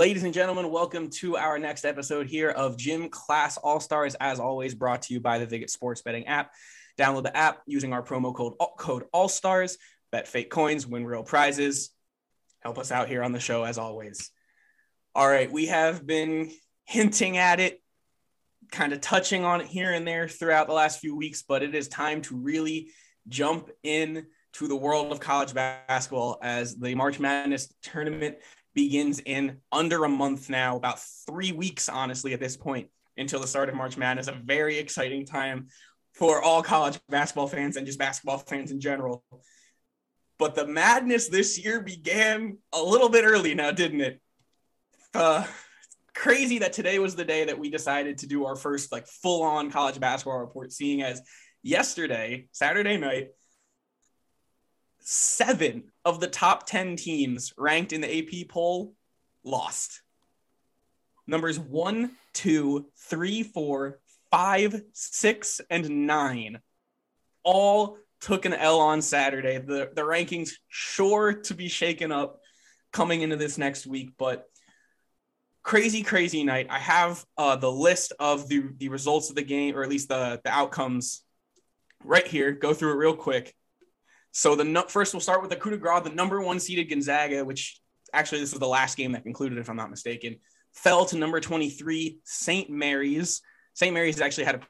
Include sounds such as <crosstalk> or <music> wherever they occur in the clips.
Ladies and gentlemen, welcome to our next episode here of Gym Class All Stars. As always, brought to you by the Viget Sports Betting app. Download the app using our promo code code All Stars. Bet fake coins, win real prizes. Help us out here on the show as always. All right, we have been hinting at it, kind of touching on it here and there throughout the last few weeks, but it is time to really jump in to the world of college basketball as the March Madness tournament begins in under a month now, about three weeks, honestly, at this point, until the start of March Madness. A very exciting time for all college basketball fans and just basketball fans in general. But the madness this year began a little bit early now, didn't it? Uh, crazy that today was the day that we decided to do our first like full on college basketball report, seeing as yesterday, Saturday night, seven of the top 10 teams ranked in the AP poll lost. Numbers one, two, three, four, five, six, and nine all took an L on Saturday. The, the rankings sure to be shaken up coming into this next week, but crazy, crazy night. I have uh, the list of the, the results of the game, or at least the, the outcomes right here. Go through it real quick. So the first, we'll start with the coup de grace. The number one seeded Gonzaga, which actually this was the last game that concluded, if I'm not mistaken, fell to number 23 St. Mary's. St. Mary's actually had a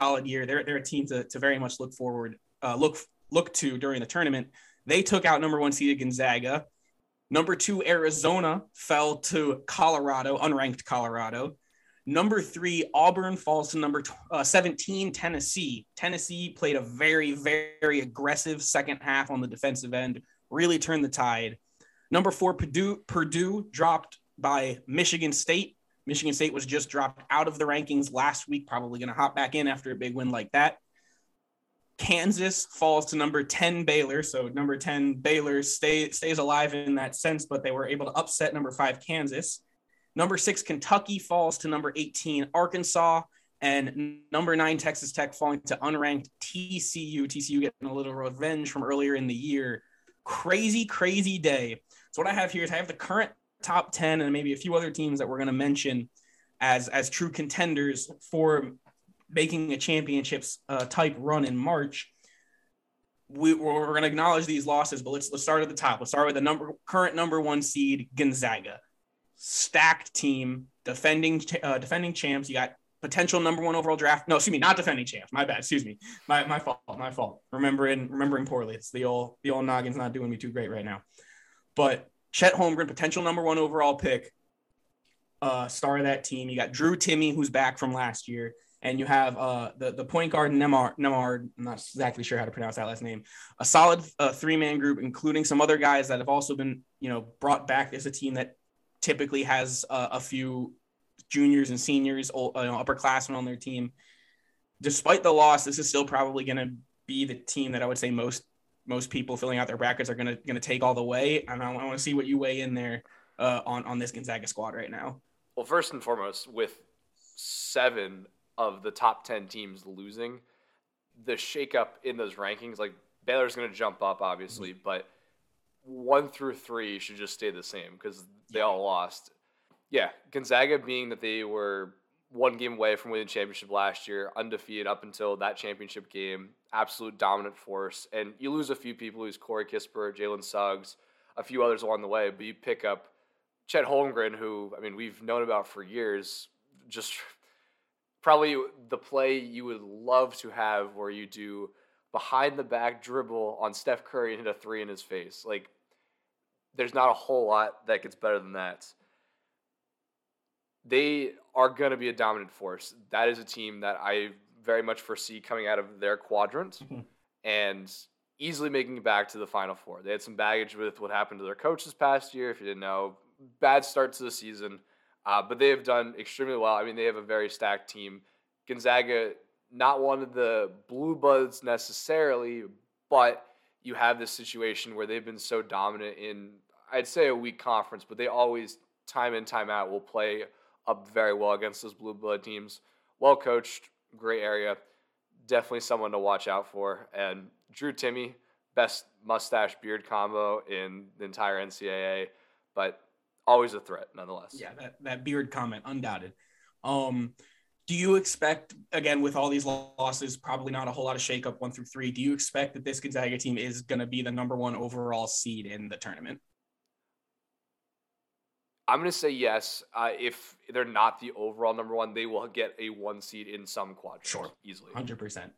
solid year. They're, they're a team to, to very much look forward, uh, look look to during the tournament. They took out number one seeded Gonzaga. Number two Arizona fell to Colorado, unranked Colorado. Number three, Auburn falls to number uh, 17, Tennessee. Tennessee played a very, very aggressive second half on the defensive end, really turned the tide. Number four, Purdue, Purdue dropped by Michigan State. Michigan State was just dropped out of the rankings last week, probably going to hop back in after a big win like that. Kansas falls to number 10 Baylor. So number 10 Baylor stay, stays alive in that sense, but they were able to upset number five Kansas. Number six, Kentucky falls to number 18, Arkansas. And number nine, Texas Tech falling to unranked TCU. TCU getting a little revenge from earlier in the year. Crazy, crazy day. So, what I have here is I have the current top 10 and maybe a few other teams that we're going to mention as, as true contenders for making a championships uh, type run in March. We, we're going to acknowledge these losses, but let's let's start at the top. Let's start with the number current number one seed Gonzaga stacked team, defending uh, defending champs. You got potential number one overall draft. No, excuse me, not defending champs. My bad. Excuse me. My my fault. My fault. Remembering remembering poorly. It's the old the old noggin's not doing me too great right now. But Chet Holmgren, potential number one overall pick, uh, star of that team. You got Drew Timme, who's back from last year, and you have uh, the the point guard Nembhard. Nembhard. I'm not exactly sure how to pronounce that last name. A solid uh, three man group, including some other guys that have also been you know brought back as a team that typically has uh, a few juniors and seniors, uh, upperclassmen on their team. Despite the loss, this is still probably going to be the team that I would say most most people filling out their brackets are going to going to take all the way. And I, want to see what you weigh in there uh, on on this Gonzaga squad right now. Well, first and foremost, with seven of the top ten teams losing, the shakeup in those rankings, like Baylor's going to jump up, obviously, mm-hmm. but one through three should just stay the same because they all lost. Yeah, Gonzaga being that they were one game away from winning the championship last year, undefeated up until that championship game, absolute dominant force. And you lose a few people, lose Corey Kispert, Jalen Suggs, a few others along the way, but you pick up Chet Holmgren, who I mean we've known about for years, just <laughs> probably the play you would love to have where you do behind the back dribble on Steph Curry and hit a three in his face. Like, there's not a whole lot that gets better than that. They are going to be a dominant force. That is a team that I very much foresee coming out of their quadrant mm-hmm. <laughs> and easily making it back to the Final Four. They had some baggage with what happened to their coach this past year, if you didn't know. Bad start to the season, uh, but they have done extremely well. I mean, they have a very stacked team. Gonzaga not one of the blue buds necessarily, but you have this situation where they've been so dominant in I'd say a weak conference, but they always time in time out will play up very well against those blue blood teams. Well coached, great area, definitely someone to watch out for. And Drew Timme, best mustache beard combo in the entire NCAA, but always a threat nonetheless. Yeah, that, that beard comment, undoubted. Um, do you expect again with all these losses, probably not a whole lot of shakeup one through three? Do you expect that this Gonzaga team is going to be the number one overall seed in the tournament? I'm going to say yes. Uh, if they're not the overall number one, they will get a one seed in some quadrant. Sure, easily, hundred percent.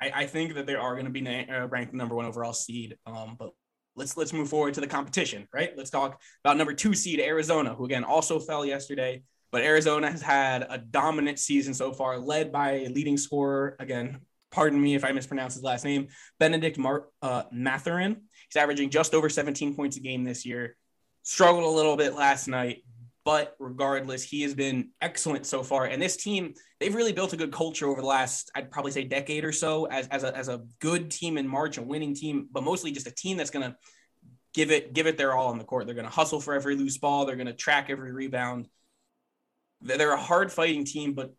I, I, think that they are going to be na- uh, ranked number one overall seed. Um, but let's let's move forward to the competition, right? Let's talk about number two seed Arizona, who again also fell yesterday. But Arizona has had a dominant season so far, led by a leading scorer again. Pardon me if I mispronounce his last name, Benedict Mar- uh, Mathurin. He's averaging just over 17 points a game this year struggled a little bit last night, but regardless, he has been excellent so far. And this team, they've really built a good culture over the last, I'd probably say, decade or so as, as, a, as a good team in March, a winning team, but mostly just a team that's going to give it give it their all on the court. They're going to hustle for every loose ball. They're going to track every rebound. They're a hard fighting team, but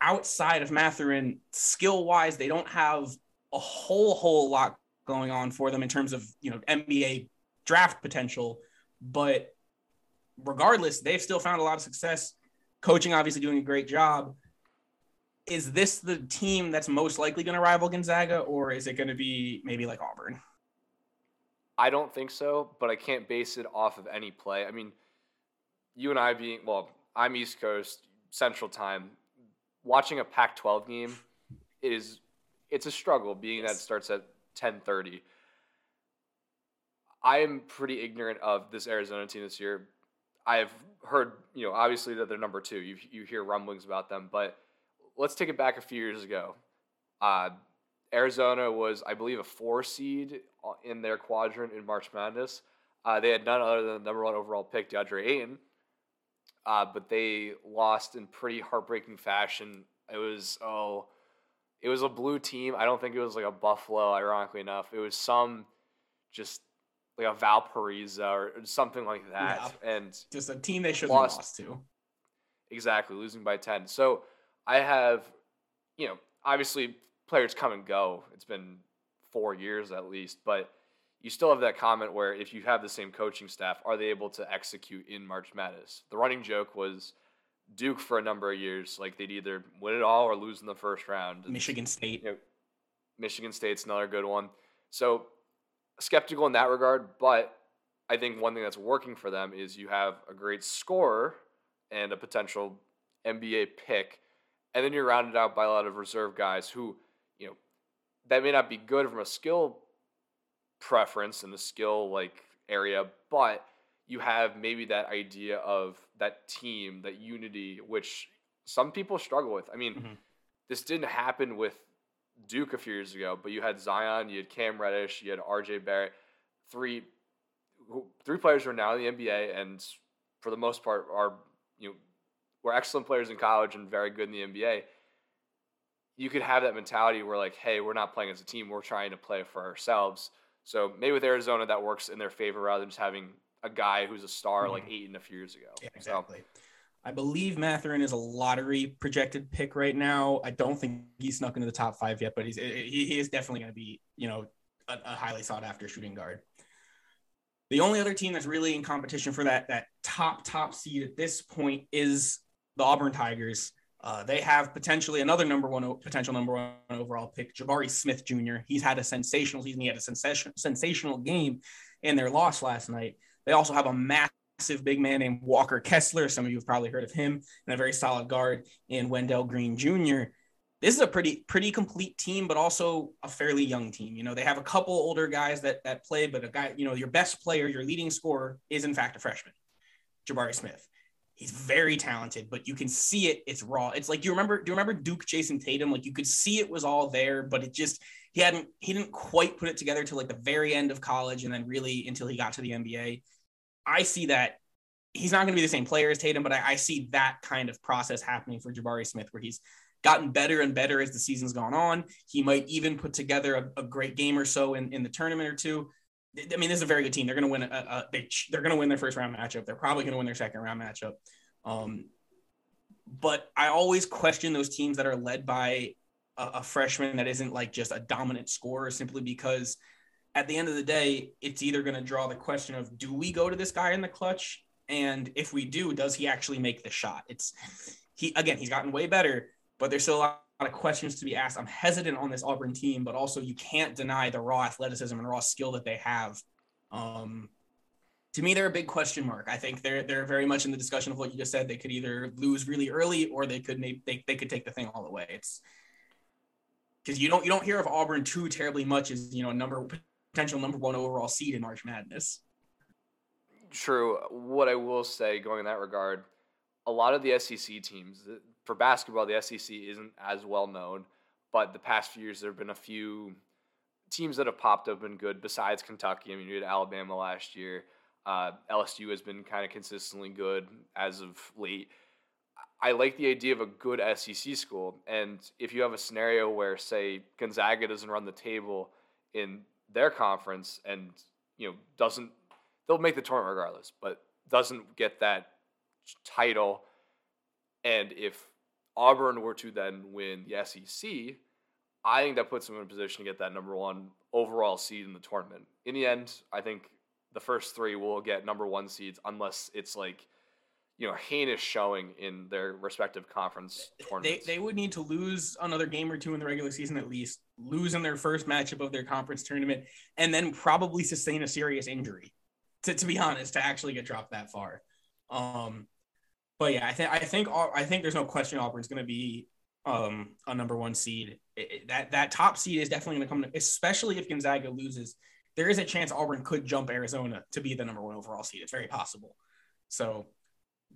outside of Mathurin, skill wise, they don't have a whole whole lot going on for them in terms of you know NBA draft potential but regardless, they've still found a lot of success. Coaching obviously doing a great job. Is this the team that's most likely going to rival Gonzaga, or is it going to be maybe like Auburn? I don't think so, but I can't base it off of any play. I mean, you and I being well, I'm East Coast Central Time. Watching a Pac-12 game is it's a struggle, being that it starts at 10:30. I am pretty ignorant of this Arizona team this year. I've heard, you know, obviously that they're number two. You you hear rumblings about them, but let's take it back a few years ago. Uh, Arizona was, I believe, a four seed in their quadrant in March Madness. Uh, they had none other than the number one overall pick, DeAndre Ayton, uh, but they lost in pretty heartbreaking fashion. It was oh, it was a blue team. I don't think it was like a Buffalo. Ironically enough, it was some just like a Valparaiso or something like that, yeah. and just a team they should have lost, lost to. Exactly, losing by ten. So I have, you know, obviously players come and go. It's been four years at least, but you still have that comment where if you have the same coaching staff, are they able to execute in March Madness? The running joke was Duke for a number of years, like they'd either win it all or lose in the first round. Michigan State. You know, Michigan State's another good one. So skeptical in that regard, but I think one thing that's working for them is you have a great scorer and a potential NBA pick, and then you're rounded out by a lot of reserve guys who, you know, that may not be good from a skill preference and the skill like area, but you have maybe that idea of that team, that unity, which some people struggle with. I mean, mm-hmm. this didn't happen with Duke a few years ago, but you had Zion, you had Cam Reddish, you had RJ Barrett, three three players who are now in the NBA and for the most part are you know were excellent players in college and very good in the NBA. You could have that mentality where like, hey, we're not playing as a team, we're trying to play for ourselves. So maybe with Arizona that works in their favor rather than just having a guy who's a star mm-hmm. like Ayton a few years ago. Yeah, exactly. So, I believe Mathurin is a lottery projected pick right now. I don't think he's snuck into the top five yet, but he's he, he is definitely going to be you know a, a, highly sought after shooting guard. The only other team that's really in competition for that that top top seed at this point is the Auburn Tigers. Uh, they have potentially another number one potential number one overall pick, Jabari Smith Jr. He's had a sensational season. He had a sensation, sensational game in their loss last night. They also have a massive big man named Walker Kessler. Some of you have probably heard of him, and a very solid guard in Wendell Green Jr. This is a pretty pretty complete team, but also a fairly young team. You know, they have a couple older guys that that play, but a guy, you know, your best player, your leading scorer, is in fact a freshman, Jabari Smith. He's very talented, but you can see it. It's raw. It's like you remember? Do you remember Duke Jayson Tatum? Like you could see it was all there, but it just he hadn't he didn't quite put it together to like the very end of college, and then really until he got to the NBA. I see that he's not going to be the same player as Tatum, but I, I, see that kind of process happening for Jabari Smith, where he's gotten better and better as the season's gone on. He might even put together a, a great game or so in, in the tournament or two. I mean, this is a very good team. They're going to win. A, a, they, they're going to win their first round matchup. They're probably going to win their second round matchup. Um, but I always question those teams that are led by a, a freshman that isn't like just a dominant scorer, simply because – at the end of the day, it's either going to draw the question of do we go to this guy in the clutch And if we do, does he actually make the shot? It's he again, he's gotten way better, but there's still a lot of questions to be asked. I'm hesitant on this Auburn team, but also you can't deny the raw athleticism and raw skill that they have. Um, to me, they're a big question mark. I think they're they're very much in the discussion of what you just said. They could either lose really early or they could maybe they, they could take the thing all the way. It's because you don't you don't hear of Auburn too terribly much as you know number potential number one overall seed in March Madness. True. What I will say, going in that regard, a lot of the SEC teams for basketball, the SEC isn't as well known, but the past few years there have been a few teams that have popped up and good besides Kentucky. I mean, you had Alabama last year. Uh, LSU has been kind of consistently good as of late. I like the idea of a good SEC school, and if you have a scenario where, say, Gonzaga doesn't run the table in their conference and you know doesn't they'll make the tournament regardless, but doesn't get that title. And if Auburn were to then win the SEC, I think that puts them in a position to get that number one overall seed in the tournament. In the end, I think the first three will get number one seeds unless it's like you know heinous showing in their respective conference tournaments. They, they would need to lose another game or two in the regular season at least, lose in their first matchup of their conference tournament, and then probably sustain a serious injury. To, to be honest, to actually get dropped that far. Um, but yeah, I think I think I think there's no question Auburn's going to be um, a number one seed. It, it, that that top seed is definitely going to come, especially if Gonzaga loses. There is a chance Auburn could jump Arizona to be the number one overall seed. It's very possible. So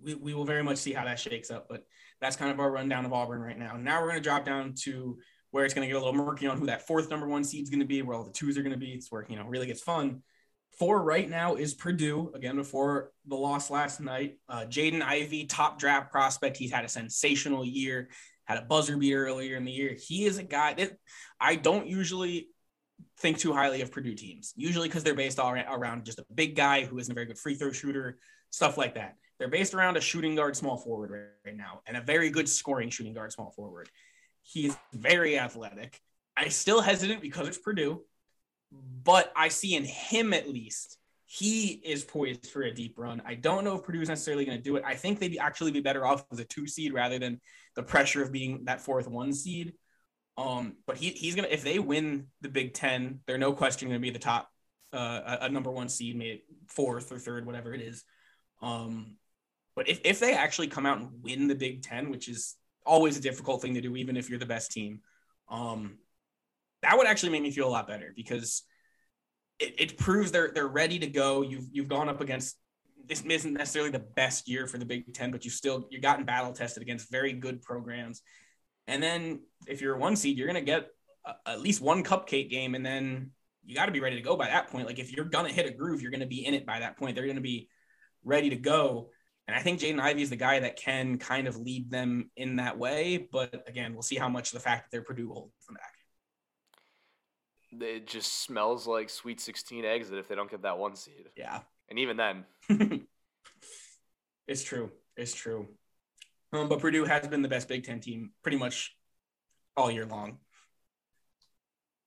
we, we will very much see how that shakes up. But that's kind of our rundown of Auburn right now. Now we're going to drop down to where it's going to get a little murky on who that fourth number one seed is going to be, where all the twos are going to be. It's where, you know, really gets fun. Four right now is Purdue, again, before the loss last night. Uh, Jaden Ivey, top draft prospect. He's had a sensational year, had a buzzer beater earlier in the year. He is a guy that I don't usually think too highly of Purdue teams, usually because they're based all around just a big guy who isn't a very good free throw shooter, stuff like that. They're based around a shooting guard small forward right, right now and a very good scoring shooting guard small forward. He's very athletic. I still hesitant because it's Purdue, but I see in him at least he is poised for a deep run. I don't know if Purdue is necessarily going to do it. I think they'd actually be better off as a two seed rather than the pressure of being that fourth one seed. Um, but he, he's gonna if they win the Big Ten, they're no question going to be the top, uh, a, a, number one seed, maybe fourth or third, whatever it is. Um, but if, if they actually come out and win the Big Ten, which is always a difficult thing to do, even if you're the best team, um, that would actually make me feel a lot better because it, it proves they're they're ready to go. You've you've gone up against this isn't necessarily the best year for the Big Ten, but you still you've gotten battle tested against very good programs. And then if you're a one seed, you're gonna get a, at least one cupcake game, and then you got to be ready to go by that point. Like if you're gonna hit a groove, you're gonna be in it by that point. They're gonna be ready to go. And I think Jaden Ivey is the guy that can kind of lead them in that way. But again, we'll see how much the fact that they're Purdue holds them back. It just smells like Sweet 16 exit if they don't get that one seed. Yeah. And even then. <laughs> it's true. It's true. Um, but Purdue has been the best Big Ten team pretty much all year long.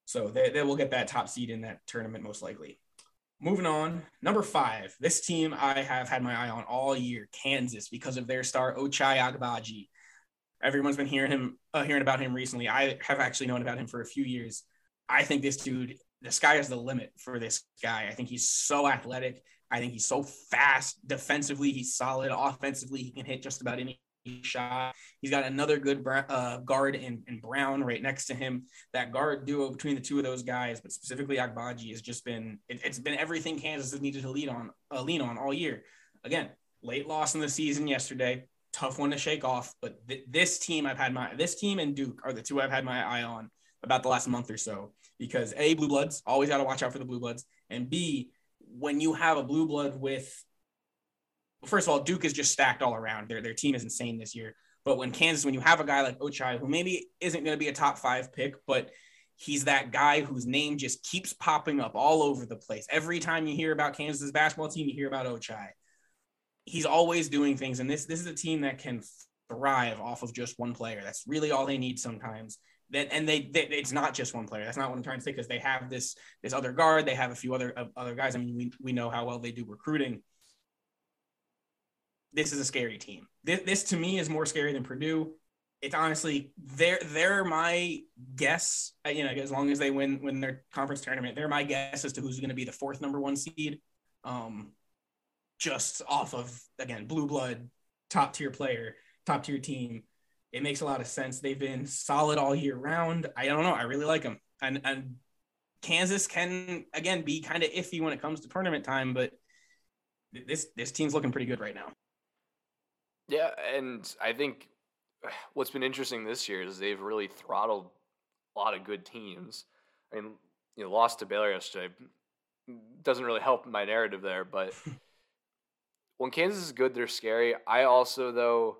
So they, they will get that top seed in that tournament most likely. Moving on, number five. This team I have had my eye on all year, Kansas, because of their star Ochai Agbaji. Everyone's been hearing him, uh, hearing about him recently. I have actually known about him for a few years. I think this dude, the sky is the limit for this guy. I think he's so athletic. I think he's so fast. Defensively, he's solid. Offensively, he can hit just about any shot. He's got another good uh, guard in, in Brown right next to him. That guard duo between the two of those guys, but specifically Agbaji, has just been it, has been everything Kansas has needed to lead on uh, lean on all year. Again, late loss in the season yesterday, tough one to shake off. But th- this team I've had my this team and Duke are the two I've had my eye on about the last month or so because a blue bloods always got to watch out for the blue bloods, and b when you have a blue blood with first of all, Duke is just stacked all around. Their their team is insane this year. But when Kansas, when you have a guy like Ochai, who maybe isn't going to be a top five pick, but he's that guy whose name just keeps popping up all over the place. Every time you hear about Kansas basketball team, you hear about Ochai. He's always doing things, and this this is a team that can thrive off of just one player. That's really all they need sometimes. That and they, they, it's not just one player. That's not what I'm trying to say because they have this this other guard. They have a few other uh, other guys. I mean, we we know how well they do recruiting this is a scary team. This, this to me is more scary than Purdue. It's honestly they're they're my guess. uh, You know, as long as they win win their conference tournament, they're my guess as to who's going to be the fourth number one seed. Um, just off of again blue blood, top tier player, top tier team. It makes a lot of sense. They've been solid all year round. I don't know. I really like them, and and Kansas can again be kind of iffy when it comes to tournament time, but this this team's looking pretty good right now. Yeah, and I think what's been interesting this year is they've really throttled a lot of good teams. I mean, you know, lost to Baylor yesterday doesn't really help my narrative there, but <laughs> when Kansas is good, they're scary. I also though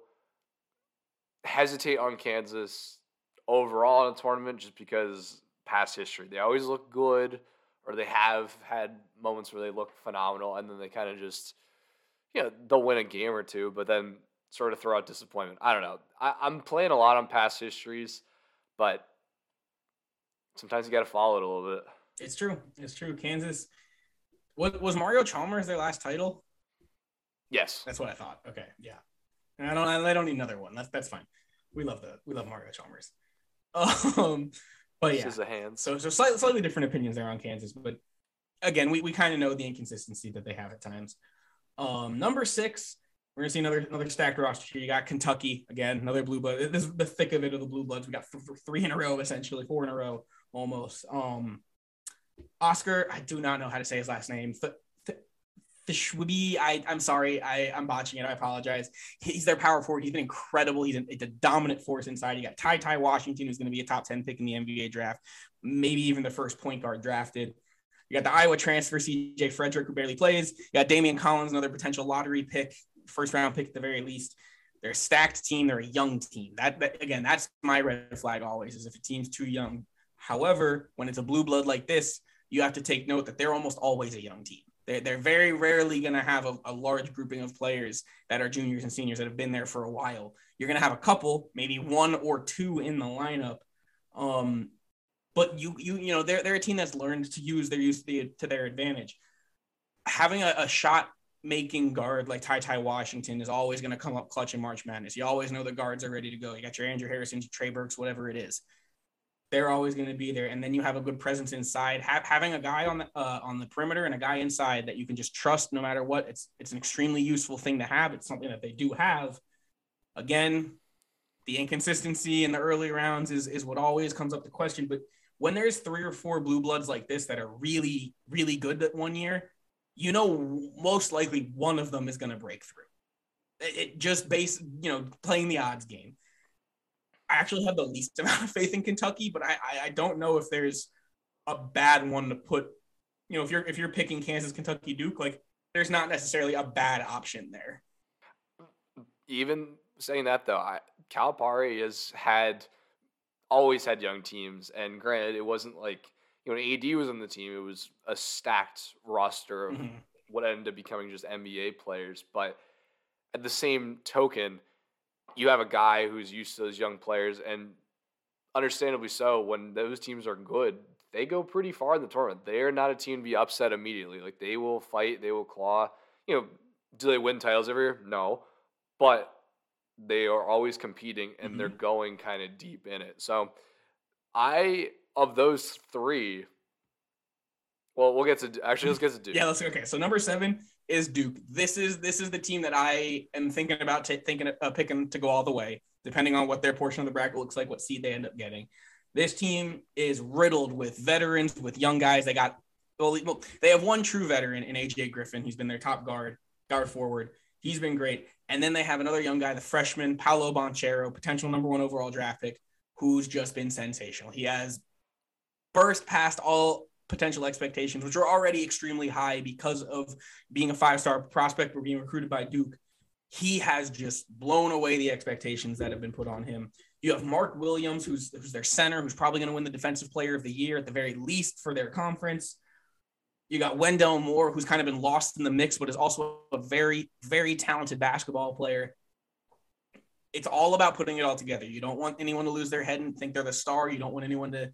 hesitate on Kansas overall in a tournament just because past history. They always look good or they have had moments where they look phenomenal and then they kind of just you know, they'll win a game or two, but then sort of throw out disappointment. I don't know. I, I'm playing a lot on past histories, but sometimes you got to follow it a little bit. It's true. It's true. Kansas. What was Mario Chalmers their last title? Yes. That's what I thought. Okay, yeah. And I don't. I don't need another one. That's that's fine. We love the we love Mario Chalmers. <laughs> Um, but This yeah. is the hands. So so slightly slightly different opinions there on Kansas, but again, we, we kind of know the inconsistency that they have at times. Um, number six, we're gonna see another another stacked roster here. You got Kentucky again, another blue blood. This is the thick of it of the blue bloods. We got th- th- three in a row, essentially four in a row almost. Um, Oscar, I do not know how to say his last name. Th- th- Thishwibi, I I'm sorry, I I'm botching it. I apologize. He's their power forward. He's been incredible. He's a, it's a dominant force inside. You got Ty Ty Washington, who's going to be a top ten pick in the NBA draft, maybe even the first point guard drafted. You got the Iowa transfer, CJ Frederick, who barely plays. You got Daimion Collins, another potential lottery pick, first round pick at the very least. They're a stacked team. They're a young team. That, that again, that's my red flag always is if a team's too young. However, when it's a blue blood like this, you have to take note that they're almost always a young team. They're, they're very rarely going to have a, a large grouping of players that are juniors and seniors that have been there for a while. You're going to have a couple, maybe one or two in the lineup. Um, but you you you know they're they're a team that's learned to use their use to, their advantage. Having a, a shot making guard like Ty Ty Washington is always going to come up clutch in March Madness. You always know the guards are ready to go. You got your Andrew Harrison, Trey Burks, whatever it is. They're always going to be there, and then you have a good presence inside. Ha- having a guy on the uh, on the perimeter and a guy inside that you can just trust no matter what. It's it's an extremely useful thing to have. It's something that they do have. Again, the inconsistency in the early rounds is is what always comes up to question. But when there's three or four blue bloods like this that are really really good that one year, you know most likely one of them is going to break through. It, it just based you know playing the odds game. I actually have the least <laughs> amount of faith in Kentucky, but I, I I don't know if there's a bad one to put. You know, if you're if you're picking Kansas, Kentucky, Duke, like there's not necessarily a bad option there. Even saying that though, I, Calipari has had always had young teams, and granted, it wasn't like you know AD was on the team, it was a stacked roster of Mhm. what ended up becoming just NBA players. But at the same token, you have a guy who's used to those young players, and understandably so, when those teams are good, they go pretty far in the tournament. They're not a team to be upset immediately. Like they will fight, they will claw. You know, do they win titles every year? No, but they are always competing and they're mm-hmm. going kind of deep in it. So, I of those three. Well, we'll get to actually let's get to Duke. Yeah, let's okay. So number seven is Duke. This is this is the team that I am thinking about t- thinking uh, picking to go all the way, depending on what their portion of the bracket looks like, what seed they end up getting. This team is riddled with veterans, with young guys. They got well, they have one true veteran in AJ Griffin. He's been their top guard, guard forward. He's been great. And then they have another young guy, the freshman Paolo Banchero, potential number one overall draft pick, who's just been sensational. He has burst past all potential expectations, which are already extremely high because of being a five star prospect or being recruited by Duke. He has just blown away the expectations that have been put on him. You have Mark Williams, who's, who's their center, who's probably going to win the Defensive Player of the Year at the very least for their conference. You got Wendell Moore, who's kind of been lost in the mix, but is also a very, very talented basketball player. It's all about putting it all together. You don't want anyone to lose their head and think they're the star. You don't want anyone to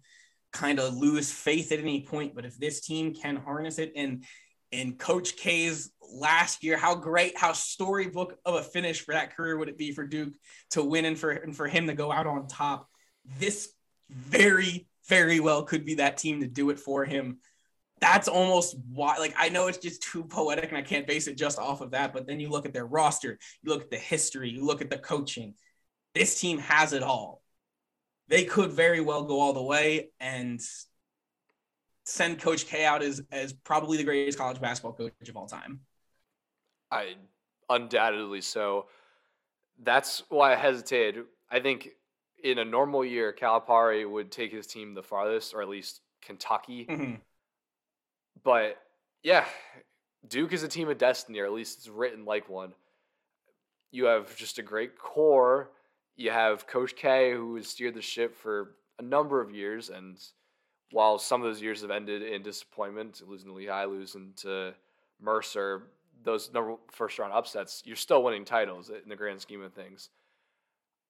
kind of lose faith at any point. But if this team can harness it, and in Coach K's last year. How great, how storybook of a finish for that career would it be for Duke to win and for and for him to go out on top? This very, very well could be that team to do it for him. That's almost why, like, I know it's just too poetic and I can't base it just off of that. But then you look at their roster, you look at the history, you look at the coaching. This team has it all. They could very well go all the way and send Coach K out as as probably the greatest college basketball coach of all time. I undoubtedly so. That's why I hesitated. I think in a normal year, Calipari would take his team the farthest, or at least Kentucky. Mm-hmm. But yeah, Duke is a team of destiny, or at least it's written like one. You have just a great core. You have Coach K, who has steered the ship for a number of years, and while some of those years have ended in disappointment, losing to Lehigh, losing to Mercer, those number first round upsets, you're still winning titles in the grand scheme of things.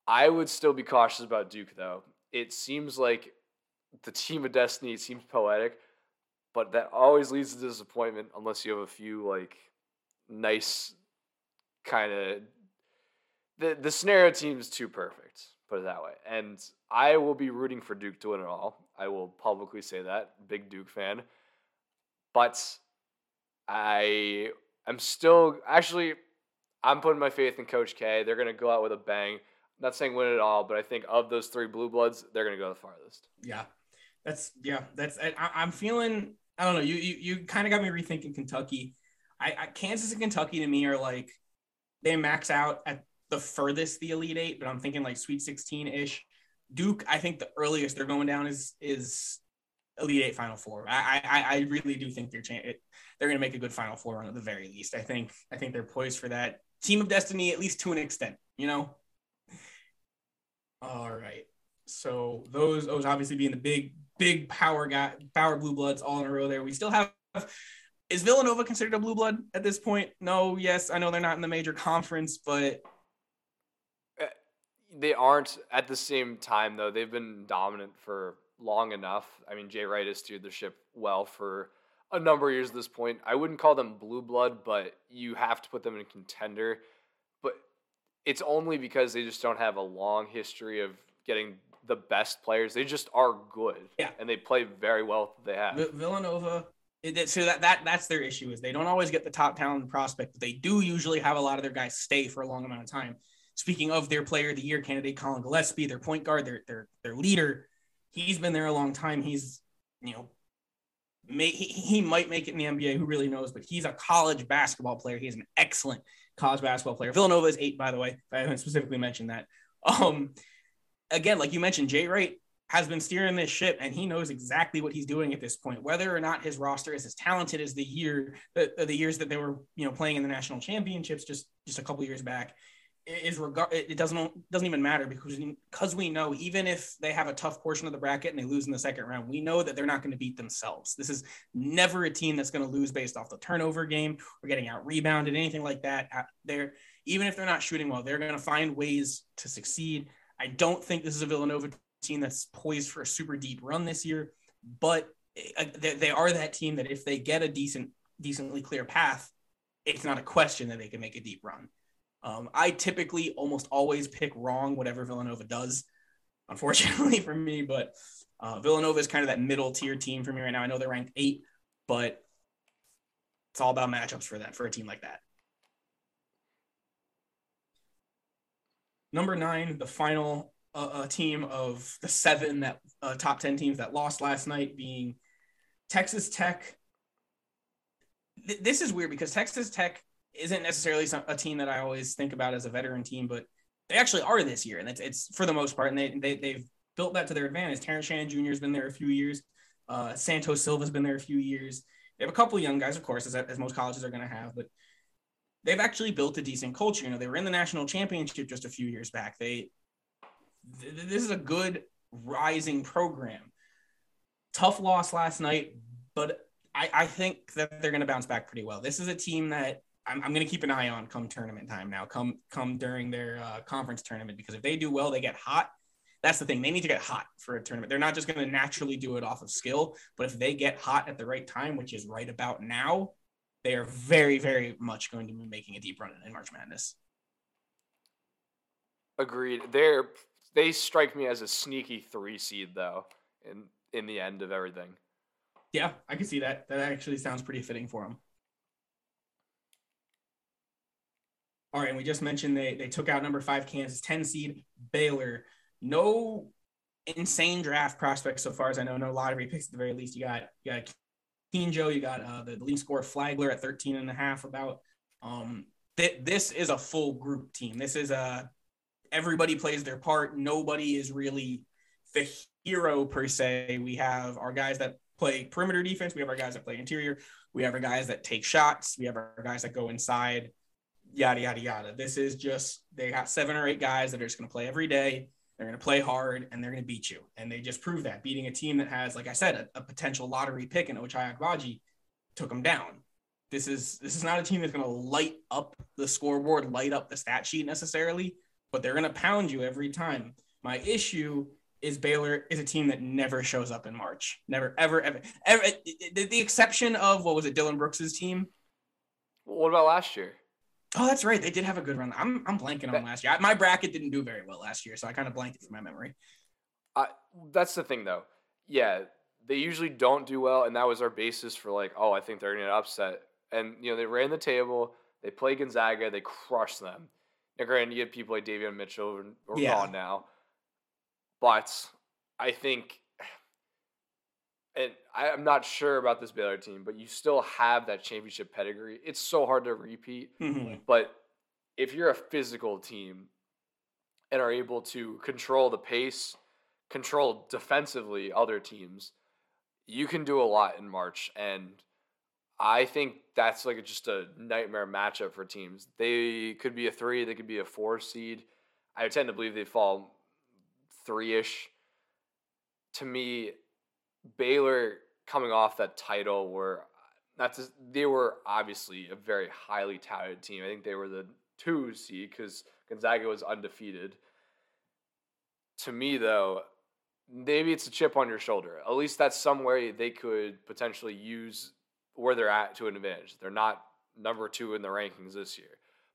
I would still be cautious about Duke though. It seems like the team of destiny it seems poetic, but that always leads to disappointment unless you have a few like nice kind of the the scenario team's too perfect, put it that way. And I will be rooting for Duke to win it all. I will publicly say that. Big Duke fan. But I am still actually I'm putting my faith in Coach K. They're gonna go out with a bang. not saying win it all, but I think of those three blue bloods, they're gonna go the farthest. Yeah. That's yeah, that's I, am feeling I don't know, you you, you kind of got me rethinking Kentucky. I, I Kansas and Kentucky to me are like they max out at the furthest the Elite Eight, but I'm thinking like Sweet 16 ish. Duke, I think the earliest they're going down is is Elite Eight Final Four. I I, I really do think they're they're going to make a good Final Four run at the very least. I think I think they're poised for that. Team of Destiny, at least to an extent, you know. All right, so those those obviously being the big big power guy power blue bloods all in a row. There, we still have. Is Villanova considered a blue blood at this point? No. Yes, I know they're not in the major conference, but they aren't at the same time though. They've been dominant for long enough. I mean, Jay Wright has steered the ship well for a number of years at this point. I wouldn't call them blue blood, but you have to put them in contender. But it's only because they just don't have a long history of getting the best players. They just are good. Yeah. And they play very well. They have v- Villanova. So that, that that's their issue is they don't always get the top talent prospect, but they do usually have a lot of their guys stay for a long amount of time. Speaking of their player of the year candidate, Collin Gillespie, their point guard, their their their leader, he's been there a long time. He's you know, may, he, he might make it in the NBA. Who really knows? But he's a college basketball player. He's an excellent college basketball player. Villanova is eight, by the way. If I haven't specifically mentioned that. Um, again, like you mentioned, Jay Wright has been steering this ship and he knows exactly what he's doing at this point whether or not his roster is as talented as the year the, the years that they were you know playing in the national championships just just a couple years back is regard it doesn't doesn't even matter because because we know even if they have a tough portion of the bracket and they lose in the second round, we know that they're not going to beat themselves. This is never a team that's going to lose based off the turnover game or getting out rebounded, anything like that. They're even if they're not shooting well, they're going to find ways to succeed. I don't think this is a Villanova team that's poised for a super deep run this year, but uh, they are that team that if they get a decent, decently clear path, it's not a question that they can make a deep run. Um, I typically almost always pick wrong whatever Villanova does, unfortunately <laughs> for me. But uh, Villanova is kind of that middle tier team for me right now. I know they're ranked eight, but it's all about matchups for that for a team like that. Number nine, the final uh, uh team of the seven that uh, top ten teams that lost last night, being Texas Tech. Th- this is weird because Texas Tech isn't necessarily some, a team that I always think about as a veteran team, but they actually are this year, and it's, it's for the most part, and they, they they've built that to their advantage. Terrence Shannon Jr. has been there a few years. Uh, Santos Silva's been there a few years. They have a couple of young guys, of course, as, as most colleges are going to have, but they've actually built a decent culture. You know, they were in the national championship just a few years back. They th- this is a good rising program. Tough loss last night, but I, I think that they're going to bounce back pretty well. This is a team that I'm, I'm going to keep an eye on come tournament time now, come come during their uh, conference tournament because if they do well, they get hot. That's the thing; they need to get hot for a tournament. They're not just going to naturally do it off of skill, but if they get hot at the right time, which is right about now, they are very, very much going to be making a deep run in March Madness. Agreed. They're they strike me as a sneaky three seed though, in in the end of everything. Yeah, I can see that. That actually sounds pretty fitting for them. All right, and we just mentioned they they took out number five Kansas, 10 seed Baylor. No insane draft prospects so far as I know. No lottery picks at the very least. You got you got Joe, you got uh, the lead score Flagler at 13 and a half about. Um, th- this is a full group team. This is a everybody plays their part. Nobody is really the hero per se. We have our guys that play perimeter defense. We have our guys that play interior. We have our guys that take shots. We have our guys that go inside. Yada yada yada. This is just they got seven or eight guys that are just going to play every day. They're going to play hard and they're going to beat you. And they just proved that beating a team that has, like I said, a, a potential lottery pick in Ochai Agbaji took them down. This is this is not a team that's going to light up the scoreboard, light up the stat sheet necessarily, but they're going to pound you every time. My issue is Baylor is a team that never shows up in March. Never, ever, ever, ever. The, the exception of what was it, Dylan Brooks's team? What about last year? Oh, that's right. They did have a good run. I'm I'm blanking on last year. My bracket didn't do very well last year, so I kind of blanked it from my memory. I, that's the thing, though. Yeah, they usually don't do well, and that was our basis for like, oh, I think they're going to upset. And you know, they ran the table. They play Gonzaga. They crushed them. Now, granted, you have people like Davion Mitchell or yeah. gone now, but I think, and I, am not sure about this Baylor team, but you still have that championship pedigree. It's so hard to repeat, mm-hmm. but if you're a physical team and are able to control the pace, control defensively other teams, you can do a lot in March. And I think that's like just a nightmare matchup for teams. They could be a three, they could be a four seed. I tend to believe they fall three ish. To me, Baylor coming off that title were not to, they were obviously a very highly touted team. I think they were the two seed because Gonzaga was undefeated. To me, though, maybe it's a chip on your shoulder. At least that's some way they could potentially use where they're at to an advantage. They're not number two in the rankings this year,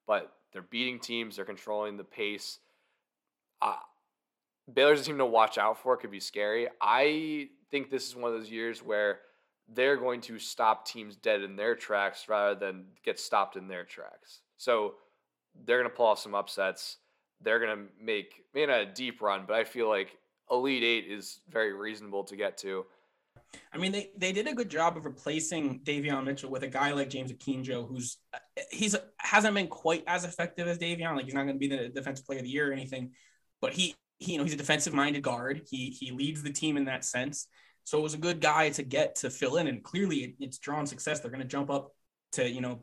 but they're beating teams. They're controlling the pace. Uh, Baylor's a team to watch out for. It could be scary. I think this is one of those years where they're going to stop teams dead in their tracks rather than get stopped in their tracks. So they're going to pull off some upsets. They're going to make maybe not a deep run, but I feel like Elite Eight is very reasonable to get to. I mean, they, they did a good job of replacing Davion Mitchell with a guy like James Akinjo, who's he's hasn't been quite as effective as Davion. Like he's not going to be the defensive player of the year or anything, but he, he you know he's a defensive minded guard. He he leads the team in that sense. So it was a good guy to get to fill in, and clearly it, it's drawn success. They're going to jump up to you know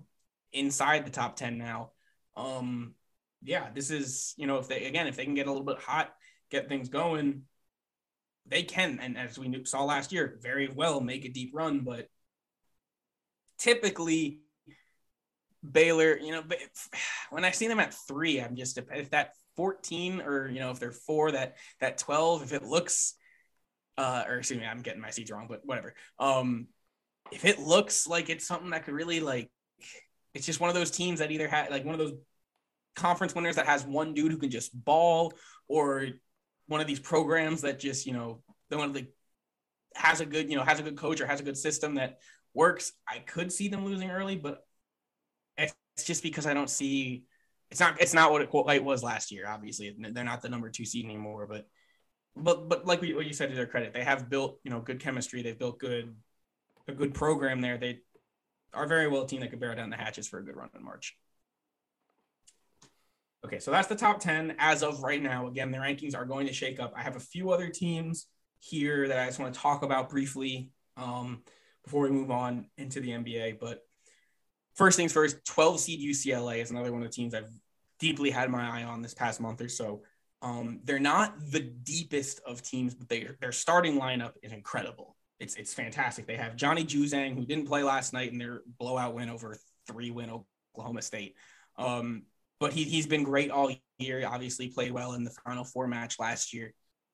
inside the top ten now. Um, yeah, this is you know if they again if they can get a little bit hot, get things going, they can, and as we saw last year, very well make a deep run. But typically, Baylor, you know, <sighs> when I see them at three, I'm just if that 14 or you know if they're four, that that 12, if it looks, uh, or excuse me, I'm getting my seeds wrong, but whatever. Um, if it looks like it's something that could really like, it's just one of those teams that either had like one of those conference winners that has one dude who can just ball, or one of these programs that just you know the one like has a good you know has a good coach or has a good system that works. I could see them losing early, but it's just because I don't see it's not it's not what it, it was last year. Obviously, they're not the number two seed anymore. But but but like what you said to their credit, they have built you know good chemistry. They've built good a good program there. They are very well a team that could bear down the hatches for a good run in March. Okay, so that's the top 10 as of right now. Again, the rankings are going to shake up. I have a few other teams here that I just want to talk about briefly um, before we move on into the NBA. But first things first, 12 seed UCLA is another one of the teams I've deeply had my eye on this past month or so. Um, they're not the deepest of teams, but they, their starting lineup is incredible. It's it's fantastic. They have Johnny Juzang, who didn't play last night in their blowout win over three win Oklahoma State. Um, but he, he's been great all year. Obviously, played well in the Final Four match last year.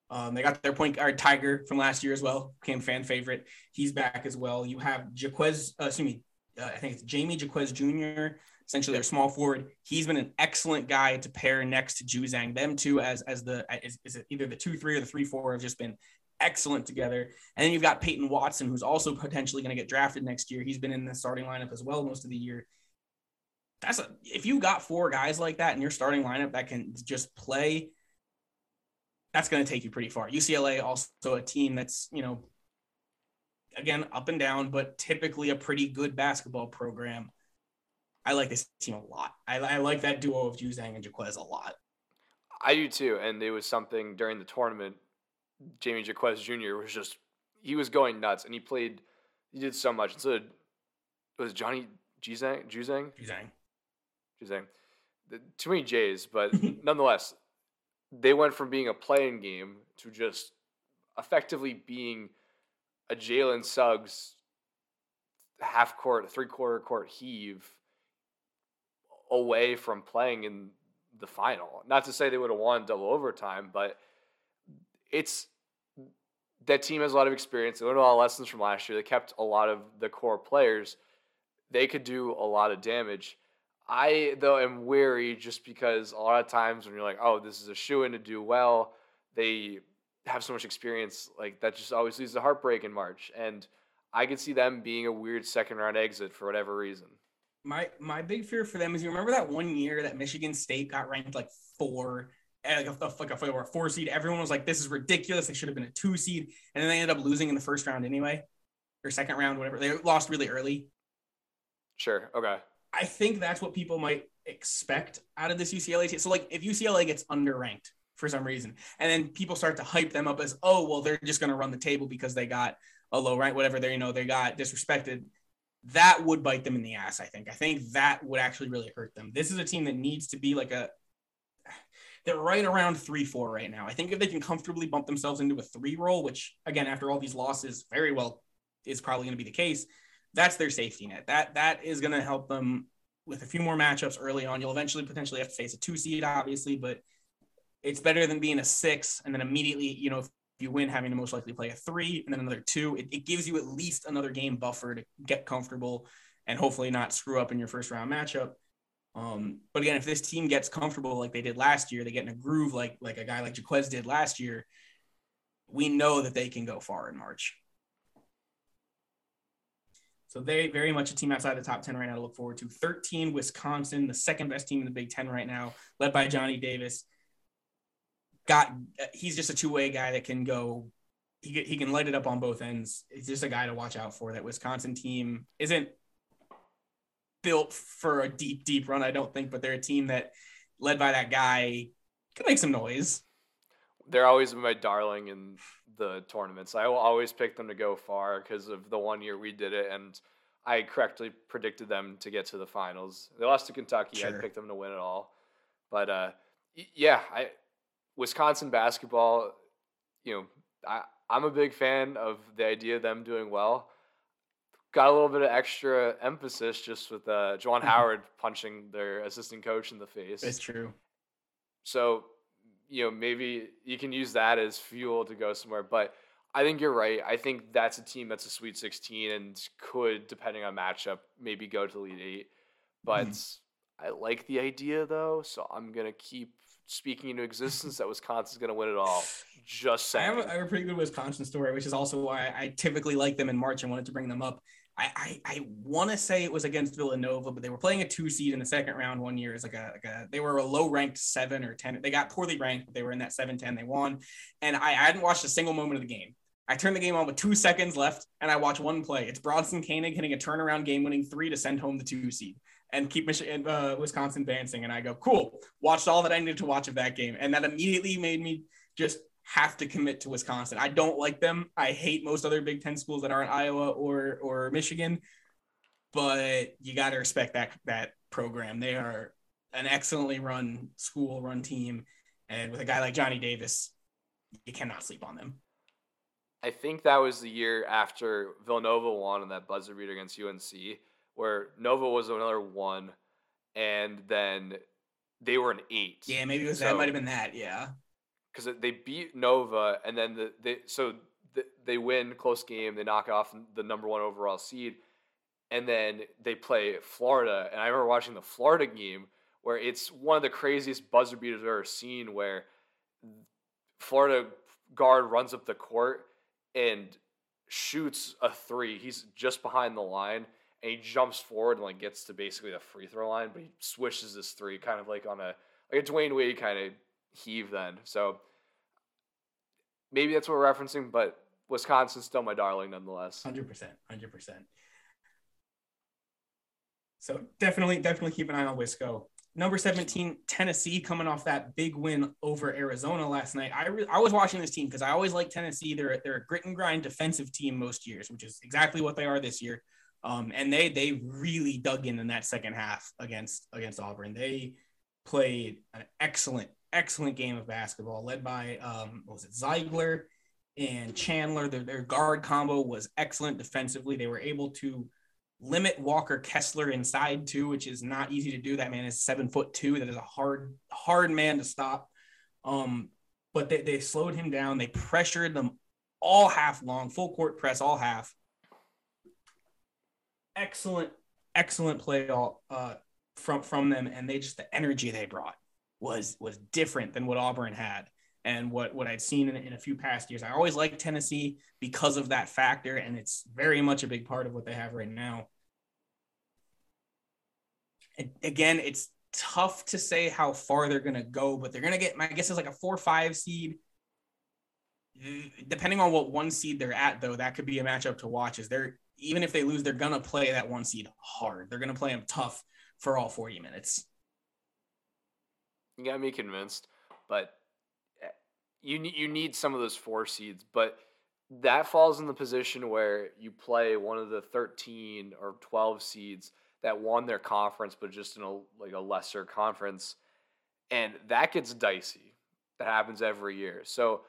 Um, they got their point guard Tyger from last year as well, became fan favorite. He's back as well. You have Jaquez, uh, excuse me, uh, I think it's Jamie Jaquez Jr. Essentially, their small forward. He's been an excellent guy to pair next to Juzang. Them two as as the is, is it either the two three or the three four have just been excellent together. And then you've got Peyton Watson, who's also potentially going to get drafted next year. He's been in the starting lineup as well most of the year. That's a if you got four guys like that in your starting lineup that can just play, that's going to take you pretty far. UCLA also a team that's you know again up and down, but typically a pretty good basketball program. I like this team a lot. I, I like that duo of Juzang and Jaquez a lot. I do too, and it was something during the tournament Jamie Jaquez Jr. was just he was going nuts, and he played. He did so much. And so it was Johnny Juzang. Juzang. Juzang. Juzang. The, too many J's, but <laughs> nonetheless, they went from being a playing game to just effectively being a Jalen Suggs half court, three quarter court heave away from playing in the final. Not to say they would have won double overtime, but it's that team has a lot of experience. They learned a lot of lessons from last year. They kept a lot of the core players. They could do a lot of damage. I though am wary just because a lot of times when you're like, oh, this is a shoe in to do well, they have so much experience. Like that just always leads to heartbreak in March. And I could see them being a weird second round exit for whatever reason. My my big fear for them is you remember that one year that Michigan State got ranked like four eh, like a, like a, a four seed. Everyone was like, "This is ridiculous. They should have been a two seed," and then they ended up losing in the first round anyway, or second round, whatever. They lost really early. Sure. Okay. I think that's what people might expect out of this UCLA team. So, like, if UCLA gets underranked for some reason, and then people start to hype them up as, "Oh, well, they're just going to run the table because they got a low rank, whatever. They, you know, they got disrespected." That would bite them in the ass. I think. I think that would actually really hurt them. This is a team that needs to be like a they're right around three four right now. I think if they can comfortably bump themselves into a three roll, which again after all these losses, very well is probably going to be the case. That's their safety net. That that is going to help them with a few more matchups early on. You'll eventually potentially have to face a two seed, obviously, but it's better than being a six and then immediately, you know, if you win, having to most likely play a three and then another two. It, it gives you at least another game buffer to get comfortable and hopefully not screw up in your first round matchup. Um, but again, if this team gets comfortable like they did last year, they get in a groove like like a guy like Jaquez did last year. We know that they can go far in March. So they very much a team outside the top 10 right now to look forward to. 13, Wisconsin, the second best team in the Big Ten right now, led by Johnny Davis. Got he's just a two-way guy that can go. He, he can light it up on both ends. He's just a guy to watch out for. That Wisconsin team isn't built for a deep, deep run, I don't think, but they're a team that, led by that guy, can make some noise. They're always my darling in the tournaments. I will always pick them to go far because of the one year we did it, and I correctly predicted them to get to the finals. They lost to Kentucky. Sure. I picked them to win it all, but uh, yeah, I Wisconsin basketball. You know, I I'm a big fan of the idea of them doing well got a little bit of extra emphasis just with uh, Juwan <laughs> Howard punching their assistant coach in the face. It's true. So, you know, maybe you can use that as fuel to go somewhere. But I think you're right. I think that's a team that's a Sweet 16 and could, depending on matchup, maybe go to the Elite Eight. But mm. I like the idea though, so I'm gonna keep speaking into existence that Wisconsin's gonna win it all. Just saying. I have, a, I have a pretty good Wisconsin story, which is also why I typically like them in March and wanted to bring them up. I I, I want to say it was against Villanova, but they were playing a two seed in the second round one year. It's like a, like a they were a low ranked seven or ten. They got poorly ranked, but they were in that seven ten. They won, and I, I hadn't watched a single moment of the game. I turned the game on with two seconds left, and I watch one play. It's Bronson Koenig hitting a turnaround game-winning three to send home the two seed and keep Michigan, uh, Wisconsin advancing. And I go, cool. Watched all that I needed to watch of that game, and that immediately made me just have to commit to Wisconsin. I don't like them. I hate most other Big Ten schools that aren't Iowa or or Michigan, but you got to respect that that program. They are an excellently run school, run team, and with a guy like Johnny Davis, you cannot sleep on them. I think that was the year after Villanova won in that buzzer beater against UNC, where Nova was another one, and then they were an eight. Yeah, maybe it was so, that. Might have been that. Yeah because they beat Nova and then the, they so the, they win close game. They knock off the number one overall seed, and then they play Florida. And I remember watching the Florida game where it's one of the craziest buzzer beaters I've ever seen, where Florida guard runs up the court and shoots a three. He's just behind the line and he jumps forward and like gets to basically the free throw line, but he swishes this three kind of like on a like a Dwyane Wade kind of heave then. So maybe that's what we're referencing, but Wisconsin's still my darling nonetheless. Hundred percent, hundred percent. So definitely, definitely keep an eye on Wisco. Number 17, Tennessee, coming off that big win over Arizona last night. I, re- I was watching this team because I always like Tennessee. They're, they're a grit and grind defensive team most years, which is exactly what they are this year. Um, and they they really dug in in that second half against against Auburn. They played an excellent excellent game of basketball, led by um, was it Zeigler and Chandler. Their, their guard combo was excellent defensively. They were able to limit Walker Kessler inside too, which is not easy to do. That man is seven foot two. That is a hard hard man to stop. Um, but they, they slowed him down. They pressured them all half long, full court press all half excellent, excellent play all uh, from from them, and they just the energy they brought was was different than what Auburn had and what what I'd seen in, in a few past years. I always liked Tennessee because of that factor, and it's very much a big part of what they have right now. And again, it's tough to say how far they're going to go, but they're going to get my guess is like a four five seed. Depending on what one seed they're at, though, that could be a matchup to watch. Is they're even if they lose, they're gonna play that one seed hard. They're gonna play them tough for all 40 minutes. You got me convinced, but eh, you need you need some of those four seeds, but that falls in the position where you play one of the 13 or 12 seeds that won their conference, but just in a like a lesser conference, and that gets dicey. That happens every year. So,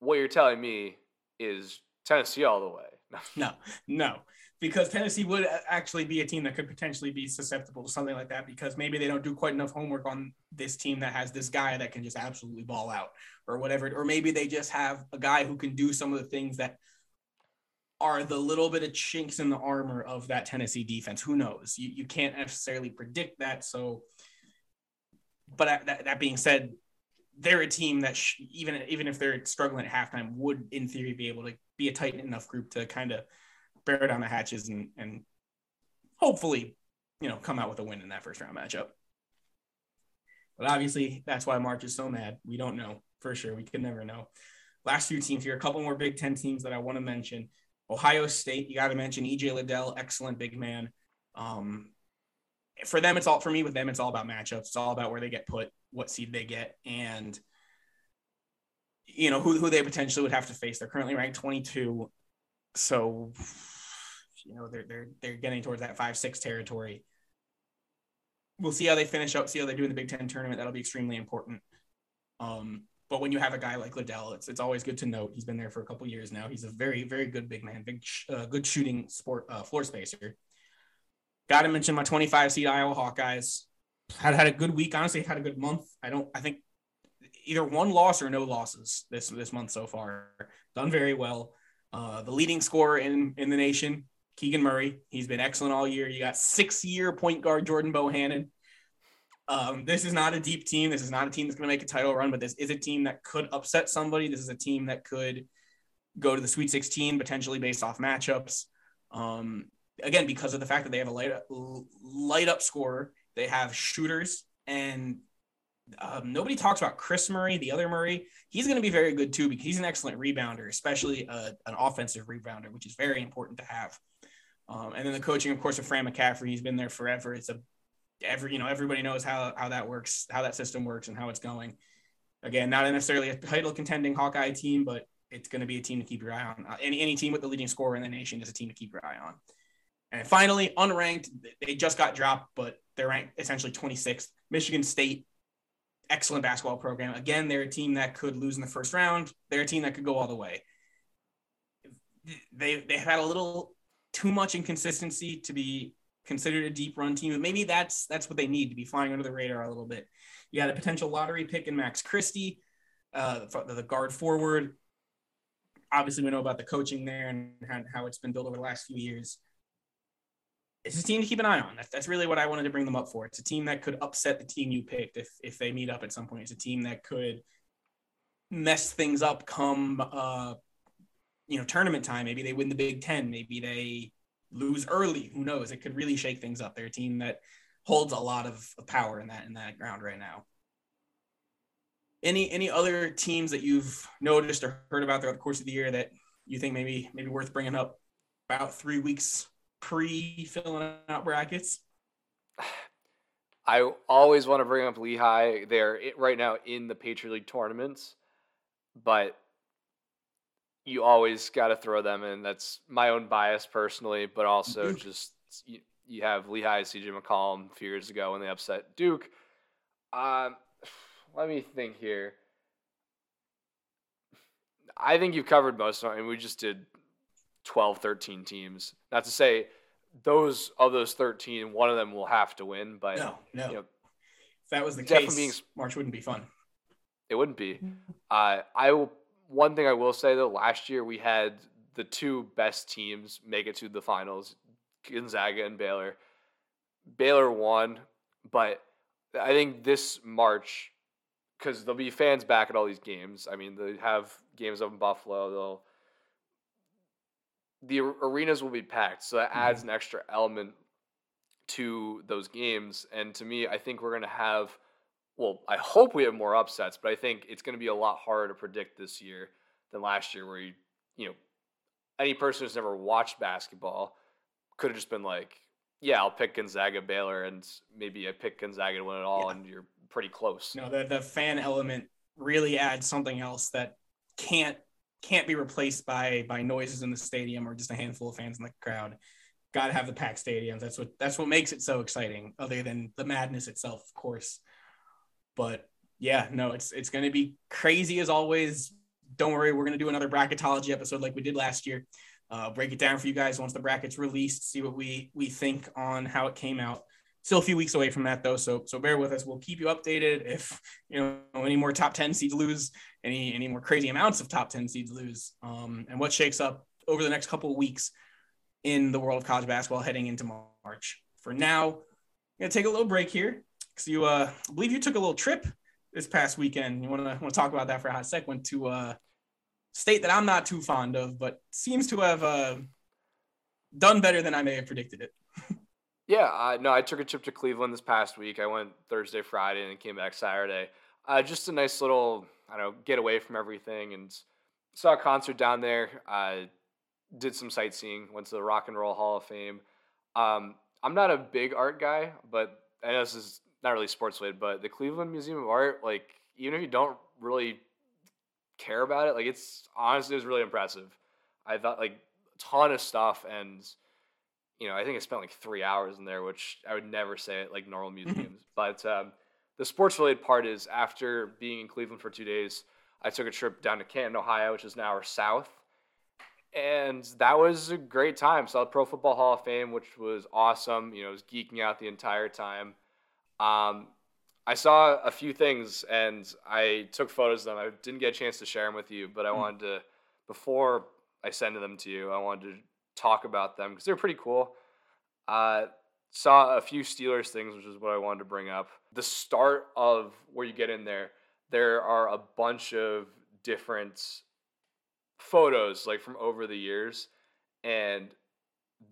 what you're telling me is Tennessee all the way. <laughs> no, no, because Tennessee would actually be a team that could potentially be susceptible to something like that because maybe they don't do quite enough homework on this team that has this guy that can just absolutely ball out or whatever. Or maybe they just have a guy who can do some of the things that are the little bit of chinks in the armor of that Tennessee defense. Who knows? You, you can't necessarily predict that. So, but that, that being said, they're a team that sh- even even if they're struggling at halftime would in theory be able to be a tight enough group to kind of bear down the hatches and and hopefully you know come out with a win in that first round matchup. But obviously that's why march is so mad. We don't know for sure. We could never know. Last few teams here a couple more big 10 teams that i want to mention. Ohio state you got to mention ej liddell excellent big man. Um, for them it's all for me with them it's all about matchups. It's all about where they get put what seed they get. And you know who, who they potentially would have to face they're currently ranked 22 so you know they're they're they're getting towards that 5-6 territory we'll see how they finish up see how they do in the big 10 tournament that'll be extremely important um but when you have a guy like Liddell, it's it's always good to note he's been there for a couple years now. He's a very very good big man, big uh, good shooting sport uh, floor spacer. Got to mention my 25 seed Iowa Hawkeyes. Had had a good week. Honestly, had a good month. I don't. I think either one loss or no losses this this month so far. Done very well. Uh, the leading scorer in in the nation, Keegan Murray. He's been excellent all year. You got six year point guard Jordan Bohannon. Um, this is not a deep team. This is not a team that's going to make a title run, but this is a team that could upset somebody. This is a team that could go to the Sweet 16 potentially based off matchups. Um, again because of the fact that they have a light up, light up scorer. They have shooters, and um, nobody talks about Kris Murray, the other Murray. He's going to be very good too because he's an excellent rebounder, especially uh, an offensive rebounder, which is very important to have. Um, and then the coaching, of course, of Fran McCaffery. He's been there forever. It's a every you know everybody knows how how that works, how that system works, and how it's going. Again, not necessarily a title contending Hawkeye team, but it's going to be a team to keep your eye on. Uh, any any team with the leading scorer in the nation is a team to keep your eye on. And finally, unranked, they just got dropped, but they're ranked essentially 26th. Michigan State, excellent basketball program. Again, they're a team that could lose in the first round. They're a team that could go all the way. They they had a little too much inconsistency to be considered a deep run team. But maybe that's that's what they need to be flying under the radar a little bit. You got a potential lottery pick in Max Christie, uh, the guard forward. Obviously, we know about the coaching there and how it's been built over the last few years it's a team to keep an eye on. That's, that's really what I wanted to bring them up for. It's a team that could upset the team you picked if if they meet up at some point. It's a team that could mess things up come uh you know tournament time. Maybe they win the Big Ten. Maybe they lose early. Who knows? It could really shake things up. They're a team that holds a lot of power in that in that ground right now. Any any other teams that you've noticed or heard about throughout the course of the year that you think maybe maybe worth bringing up about three weeks pre filling out brackets? I always want to bring up Lehigh. They're right now in the Patriot League tournaments, but you always got to throw them in. That's my own bias personally, but also Duke. just you, you, have Lehigh, CJ McCollum a few years ago when they upset Duke. Um, let me think here. I think you've covered most of them. I mean, we just did 12, 13 teams. Not to say those of those 13, one of them will have to win, but no, no. You know, if that was the case, being, March wouldn't be fun. It wouldn't be. Uh, I will one thing I will say though, last year we had the two best teams make it to the finals, Gonzaga and Baylor. Baylor won, but I think this March, because there'll be fans back at all these games. I mean, they have games up in Buffalo. They'll the arenas will be packed, so that adds mm-hmm. an extra element to those games. And to me, I think we're gonna have well, I hope we have more upsets, but I think it's going to be a lot harder to predict this year than last year, where you, you know, any person who's never watched basketball could have just been like, yeah, I'll pick Gonzaga, Baylor, and maybe I pick Gonzaga to win it all, yeah. and you're pretty close. No, the the fan element really adds something else that can't can't be replaced by by noises in the stadium or just a handful of fans in the crowd. Got to have the packed stadiums. That's what that's what makes it so exciting. Other than the madness itself, of course. But yeah, no, it's it's going to be crazy as always. Don't worry, we're going to do another bracketology episode like we did last year. Uh, break it down for you guys once the brackets released. See what we we think on how it came out. Still a few weeks away from that though, so so bear with us. We'll keep you updated if you know any more top ten seeds lose, any any more crazy amounts of top ten seeds lose, um, and what shakes up over the next couple of weeks in the world of college basketball heading into March. For now, I'm gonna take a little break here because you, uh, I believe you took a little trip this past weekend. You want to want to talk about that for a hot sec? Went to uh, state that I'm not too fond of, but seems to have uh, done better than I may have predicted it. <laughs> yeah, no, I took a trip to Cleveland this past week. I went Thursday, Friday, and came back Saturday. Uh, just a nice little, I don't know, get away from everything and saw a concert down there. Did some sightseeing. Went to the Rock and Roll Hall of Fame. Um, I'm not a big art guy, but I know this is not really sports related, but the Cleveland Museum of Art, like even if you don't really care about it, like it's honestly it was really impressive. I thought like a ton of stuff and you know, I think I spent like three hours in there, which I would never say at like normal mm-hmm. museums. but um, the sports related part is after being in Cleveland for two days, I took a trip down to Canton, Ohio, which is an hour south. And that was a great time. Saw the Pro Football Hall of Fame, which was awesome. You know, I was geeking out the entire time. Um, I saw a few things and I took photos of them. I didn't get a chance to share them with you, but I mm. wanted to, before I send them to you, I wanted to talk about them because they're pretty cool. Uh, saw a few Steelers things, which is what I wanted to bring up. The start of where you get in there, there are a bunch of different photos like from over the years. And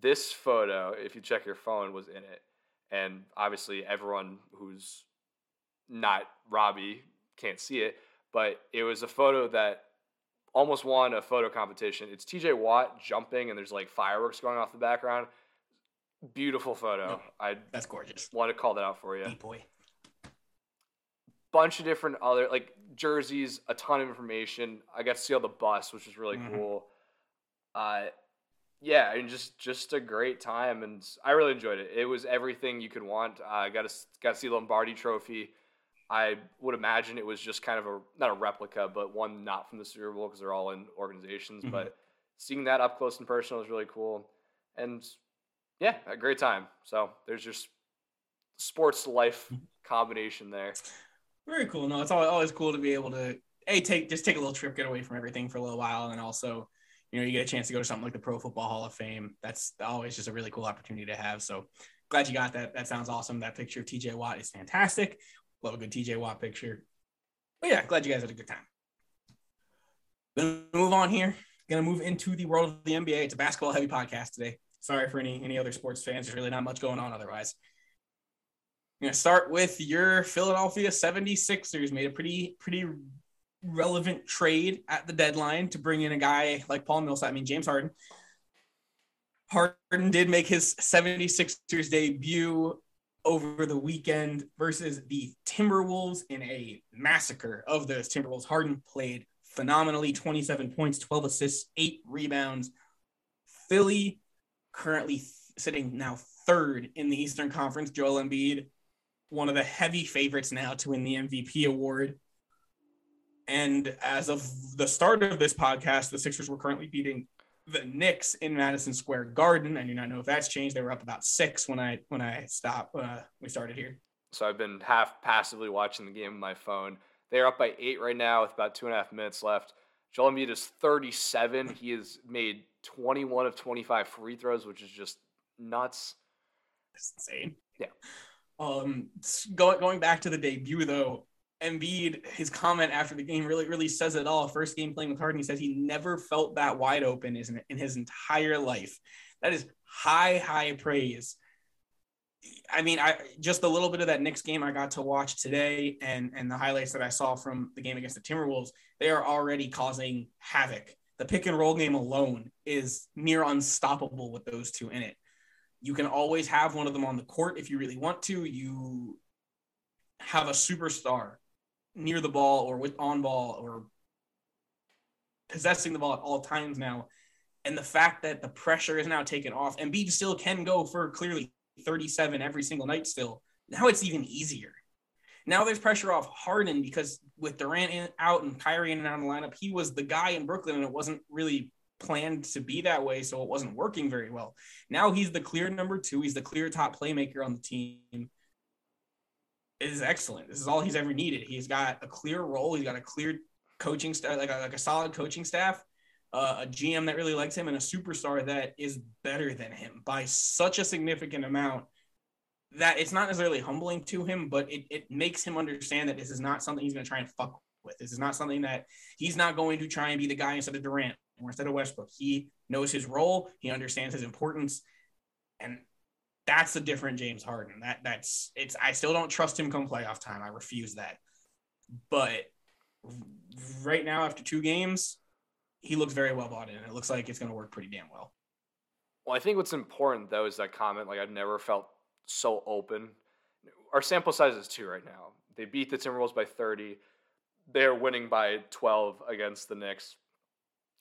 this photo, if you check your phone, was in it and obviously everyone who's not Robbie can't see it, but it was a photo that almost won a photo competition. It's TJ Watt jumping and there's like fireworks going off the background. Beautiful photo. I that's gorgeous. Want to call that out for you. Boy. Bunch of different other like jerseys, a ton of information. I got to see all the bus, which was really mm-hmm. cool. Uh, yeah, I mean, just just a great time, and I really enjoyed it. It was everything you could want. I uh, got to got to see Lombardi Trophy. I would imagine it was just kind of a not a replica, but one not from the Super Bowl because they're all in organizations. Mm-hmm. But seeing that up close and personal was really cool, and yeah, a great time. So there's just sports life mm-hmm. combination there. Very cool. No, it's always cool to be able to a take just take a little trip, get away from everything for a little while, and also you know, you get a chance to go to something like the Pro Football Hall of Fame. That's always just a really cool opportunity to have. So glad you got that. That sounds awesome. That picture of TJ Watt is fantastic. Love a good TJ Watt picture. But yeah, glad you guys had a good time. Gonna move on here. Gonna move into the world of the NBA. It's a basketball heavy podcast today. Sorry for any any other sports fans. There's really not much going on otherwise. I'm gonna start with your Philadelphia 76ers made a pretty pretty relevant trade at the deadline to bring in a guy like Paul Millsap. I mean James Harden. Harden did make his 76ers debut over the weekend versus the Timberwolves in a massacre of those Timberwolves. Harden played phenomenally 27 points, 12 assists, eight rebounds. Philly currently th- sitting now third in the Eastern Conference. Joel Embiid, one of the heavy favorites now to win the MVP award. And as of the start of this podcast, the Sixers were currently beating the Knicks in Madison Square Garden. I do not know if that's changed. They were up about six when I when I stopped. Uh, we started here. So I've been half passively watching the game on my phone. They're up by eight right now with about two and a half minutes left. Joel Embiid is 37. He has made 21 of 25 free throws, which is just nuts. That's insane. Yeah. Um, going going back to the debut though, Embiid, his comment after the game really really says it all. First game playing with Harden, he says he never felt that wide open in his entire life. That is high high praise. I mean, I just a little bit of that Knicks game I got to watch today, and and the highlights that I saw from the game against the Timberwolves, they are already causing havoc. The pick and roll game alone is near unstoppable with those two in it. You can always have one of them on the court if you really want to. You have a superstar near the ball or with on ball or possessing the ball at all times now. And the fact that the pressure is now taken off, and Embiid still can go for clearly 37 every single night still. Now it's even easier. Now there's pressure off Harden because with Durant in, out and Kyrie in and out of the lineup, he was the guy in Brooklyn and it wasn't really planned to be that way, so it wasn't working very well. Now he's the clear number two. He's the clear top playmaker on the team. Is excellent. This is all he's ever needed. He's got a clear role. He's got a clear coaching staff, like a, like a solid coaching staff, uh, a GM that really likes him, and a superstar that is better than him by such a significant amount that it's not necessarily humbling to him, but it, it makes him understand that this is not something he's going to try and fuck with. This is not something that he's not going to try and be the guy instead of Durant or instead of Westbrook. He knows his role, he understands his importance, and that's a different James Harden. That that's it's. I still don't trust him come playoff time. I refuse that. But right now, after two games, he looks very well bought in. It looks like it's going to work pretty damn well. Well, I think what's important though is that comment. Like I've never felt so open. Our sample size is two right now. They beat the Timberwolves by 30. They're winning by 12 against the Knicks.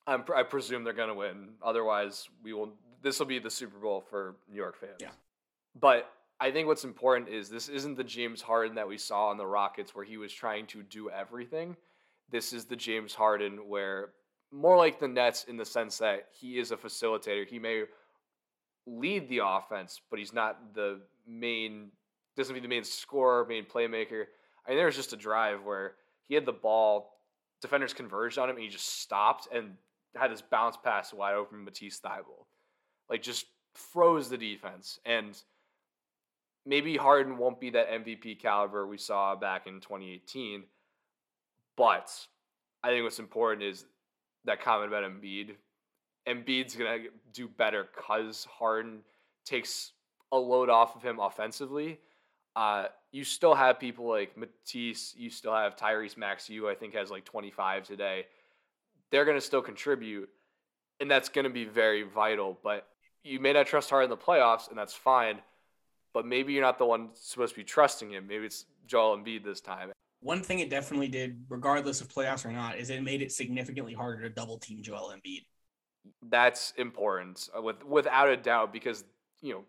I'm, I presume they're going to win. Otherwise, we will. This will be the Super Bowl for New York fans. Yeah. But I think what's important is this isn't the James Harden that we saw on the Rockets where he was trying to do everything. This is the James Harden where more like the Nets in the sense that he is a facilitator. He may lead the offense, but he's not the main doesn't be the main scorer, main playmaker. I mean, there was just a drive where he had the ball, defenders converged on him, and he just stopped and had this bounce pass wide open Matisse Thybulle. Like just froze the defense. And maybe Harden won't be that MVP caliber we saw back in 2018, but I think what's important is that comment about Embiid. Embiid's gonna do better because Harden takes a load off of him offensively. Uh, you still have people like Matisse. You still have Tyrese Maxey, who I think has like 25 today. They're to still contribute, and that's to be very vital. But you may not trust Harden in the playoffs, and that's fine. But maybe you're not the one supposed to be trusting him. Maybe it's Joel Embiid this time. One thing it definitely did, regardless of playoffs or not, is it made it significantly harder to double team Joel Embiid. That's important, uh, with without a doubt, because you know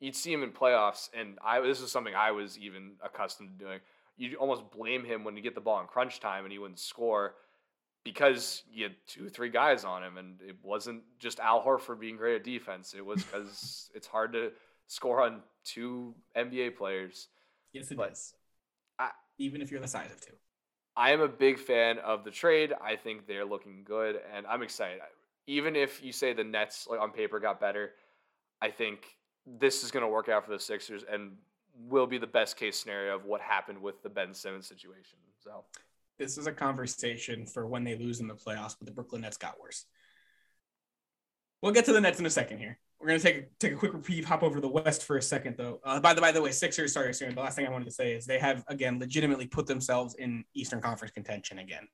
you'd see him in playoffs, and I this is something I was even accustomed to doing. You almost blame him when you get the ball in crunch time and he wouldn't score because you had two, three guys on him, and it wasn't just Al Horford being great at defense. It was because <laughs> it's hard to score on two NBA players. Yes, it but. I, Even if you're the size of two. I am a big fan of the trade. I think they're looking good, and I'm excited. even if you say the Nets like on paper got better, I think this is going to work out for the Sixers and will be the best case scenario of what happened with the Ben Simmons situation. So this is a conversation for when they lose in the playoffs, but the Brooklyn Nets got worse. We'll get to the Nets in a second here. We're gonna take a, take a quick reprieve, hop over to the West for a second, though. Uh, by the by the way, Sixers. Sorry, sorry. The last thing I wanted to say is they have again legitimately put themselves in Eastern Conference contention again.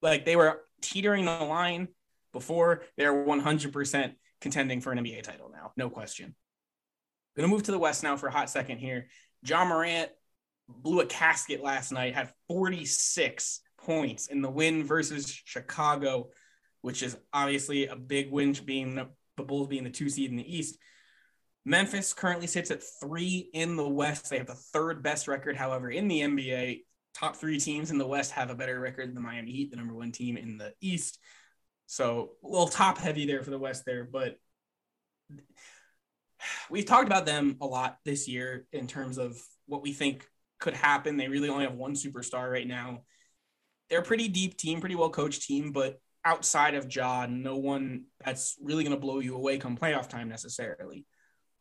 Like they were teetering the line before. They're 100% contending for an NBA title now, no question. Gonna move to the West now for a hot second here. Ja Morant blew a casket last night, had 46 points in the win versus Chicago, which is obviously a big win, being the, Bulls being the two seed in the East. Memphis currently sits at three in the West. They have the third best record, however, in the NBA. Top three teams in the West have a better record than the Miami Heat, the number one team in the East. So a little top heavy there for the West there, but we've talked about them a lot this year in terms of what we think could happen. They really only have one superstar right now. They're a pretty deep team, pretty well coached team, but outside of Ja, no one that's really going to blow you away come playoff time necessarily.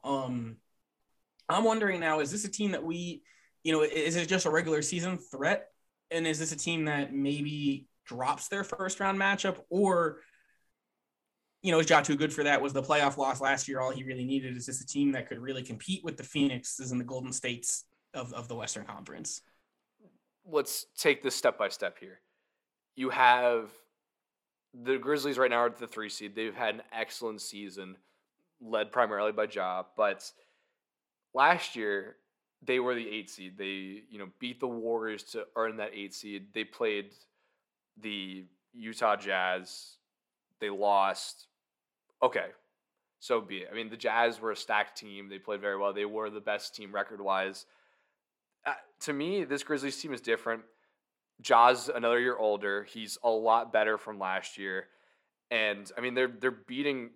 Um, I'm wondering now, is this a team that we, you know, is it just a regular season threat? And is this a team that maybe drops their first round matchup or you know, is Ja too good for that? Was the playoff loss last year all he really needed? Is this a team that could really compete with the Phoenixes and the Golden States of, of the Western Conference? Let's take this step by step here. You have the Grizzlies right now are the three seed. They've had an excellent season, led primarily by Ja, but last year they were the eight seed. They, you know, beat the Warriors to earn that eight seed. They played the Utah Jazz. They lost okay, so be it. I mean, the Jazz were a stacked team. They played very well. They were the best team record wise. Uh, to me, this Grizzlies team is different. Ja's another year older. He's a lot better from last year, and I mean they're they're beating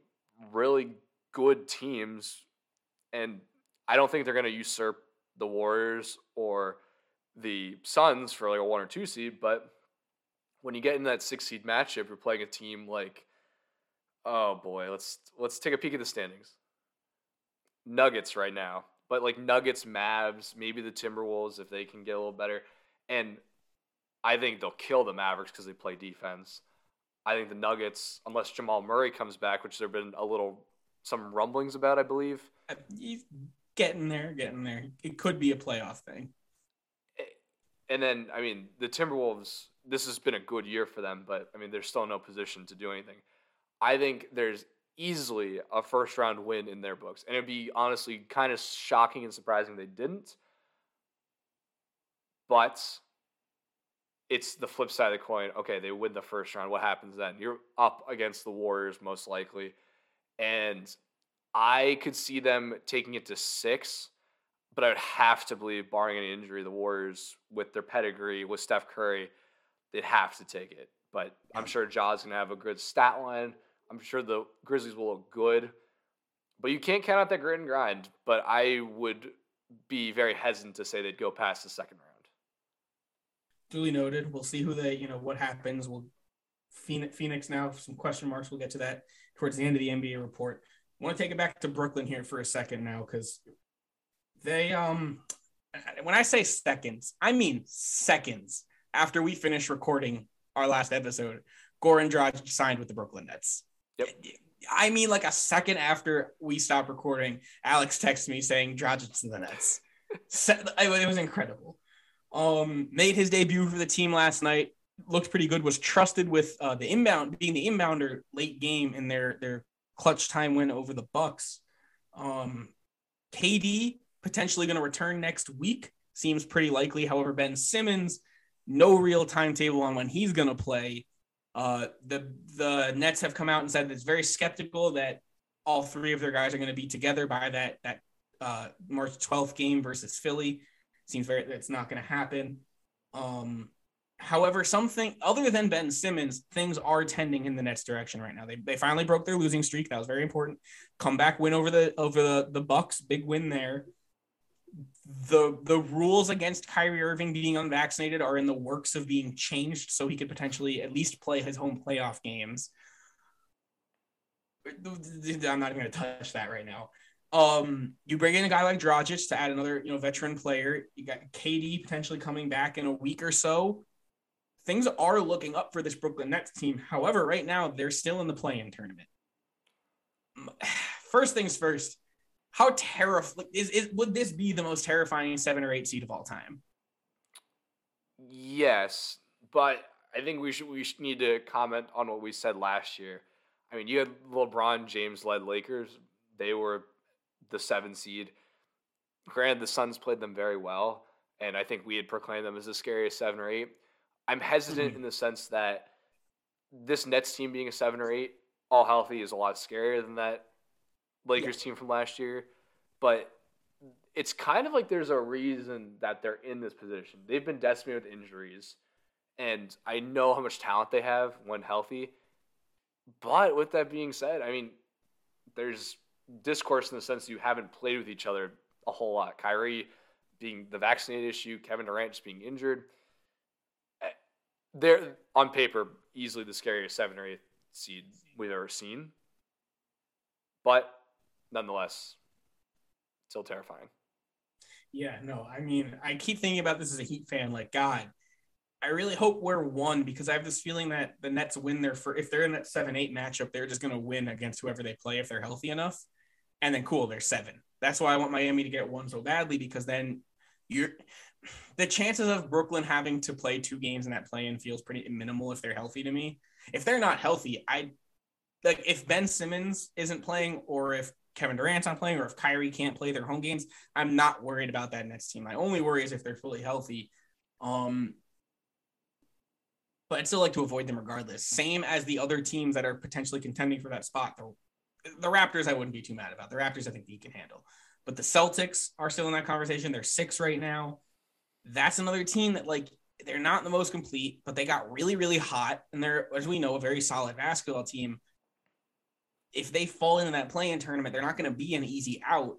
really good teams, and I don't think they're going to usurp the Warriors or the Suns for like a one or two seed. But when you get in that six seed matchup, you're playing a team like Oh boy, let's let's take a peek at the standings. Nuggets right now, but like Nuggets, Mavs, maybe the Timberwolves if they can get a little better, and I think they'll kill the Mavericks because they play defense. I think the Nuggets, unless Jamal Murray comes back, which there've been a little some rumblings about, I believe. Uh, he's getting there, getting there. It could be a playoff thing. And then, I mean, the Timberwolves. This has been a good year for them, but I mean, they're still in no position to do anything. I think there's easily a first round win in their books. And it'd be honestly kind of shocking and surprising they didn't. But it's the flip side of the coin. Okay, they win the first round. What happens then? You're up against the Warriors, most likely. And I could see them taking it to six, but I would have to believe, barring any injury, the Warriors, with their pedigree, with Steph Curry, they'd have to take it. But I'm sure Ja's going to have a good stat line. I'm sure the Grizzlies will look good, but you can't count out that grit and grind. But I would be very hesitant to say they'd go past the second round. Duly noted. We'll see who they, you know, what happens. We'll Phoenix now, some question marks. We'll get to that towards the end of the NBA report. I want to take it back to Brooklyn here for a second now because they, um, when I say seconds, I mean seconds after we finish recording our last episode, Goran Dragic signed with the Brooklyn Nets. Yep. I mean, like a second after we stopped recording, Alex texted me saying Dragic in the Nets. it was incredible. Um, made his debut for the team last night. Looked pretty good. Was trusted with uh, the inbound, being the inbounder late game in their their clutch time win over the Bucks. Um, KD potentially going to return next week. Seems pretty likely. However, Ben Simmons, no real timetable on when he's going to play. Uh, the the Nets have come out and said it's very skeptical that all three of their guys are going to be together by that that uh, March 12th game versus Philly. Seems very that's not going to happen. Um, however, something other than Ben Simmons, things are tending in the Nets direction right now. They, they finally broke their losing streak. That was very important. Comeback win over the over the, the Bucks, big win there the the rules against Kyrie Irving being unvaccinated are in the works of being changed so he could potentially at least play his home playoff games. I'm not even going to touch that right now. Um, you bring in a guy like Dragic to add another, you know, veteran player. You got KD potentially coming back in a week or so. Things are looking up for this Brooklyn Nets team. However, right now they're still in the play-in tournament. <sighs> First things first, how terrifying is, is would this be the most terrifying seven or eight seed of all time? Yes, but I think we should we should need to comment on what we said last year. I mean, you had LeBron James led Lakers. They were the seven seed. Granted, the Suns played them very well, and I think we had proclaimed them as the scariest seven or eight. I'm hesitant mm-hmm. in the sense that this Nets team being a seven or eight, all healthy, is a lot scarier than that Lakers yeah. team from last year. But it's kind of like there's a reason that they're in this position. They've been decimated with injuries, and I know how much talent they have when healthy. But with that being said, I mean, there's discourse in the sense that you haven't played with each other a whole lot. Kyrie being the vaccinated issue, Kevin Durant just being injured. Eh, they're on paper easily the scariest seven or eight seed we've ever seen. But nonetheless, still terrifying. Yeah, no, I mean, I keep thinking about this as a Heat fan. Like, God, I really hope we're one because I have this feeling that the Nets win their for if they're in that seven eight matchup, they're just going to win against whoever they play if they're healthy enough. And then cool, they're seven. That's why I want Miami to get one so badly because then you're the chances of Brooklyn having to play two games in that play in feels pretty minimal if they're healthy to me. If they're not healthy, I like if Ben Simmons isn't playing or if Kevin Durant's not playing or if Kyrie can't play their home games, I'm not worried about that Nets team. My only worry is if they're fully healthy. Um, but I'd still like to avoid them regardless. Same as the other teams that are potentially contending for that spot. The, the Raptors, I wouldn't be too mad about. The Raptors, I think he can handle. But the Celtics are still in that conversation. They're six right now. That's another team that, like, they're not the most complete, but they got really, really hot. And they're, as we know, a very solid basketball team. If they fall into that play-in tournament, they're not going to be an easy out.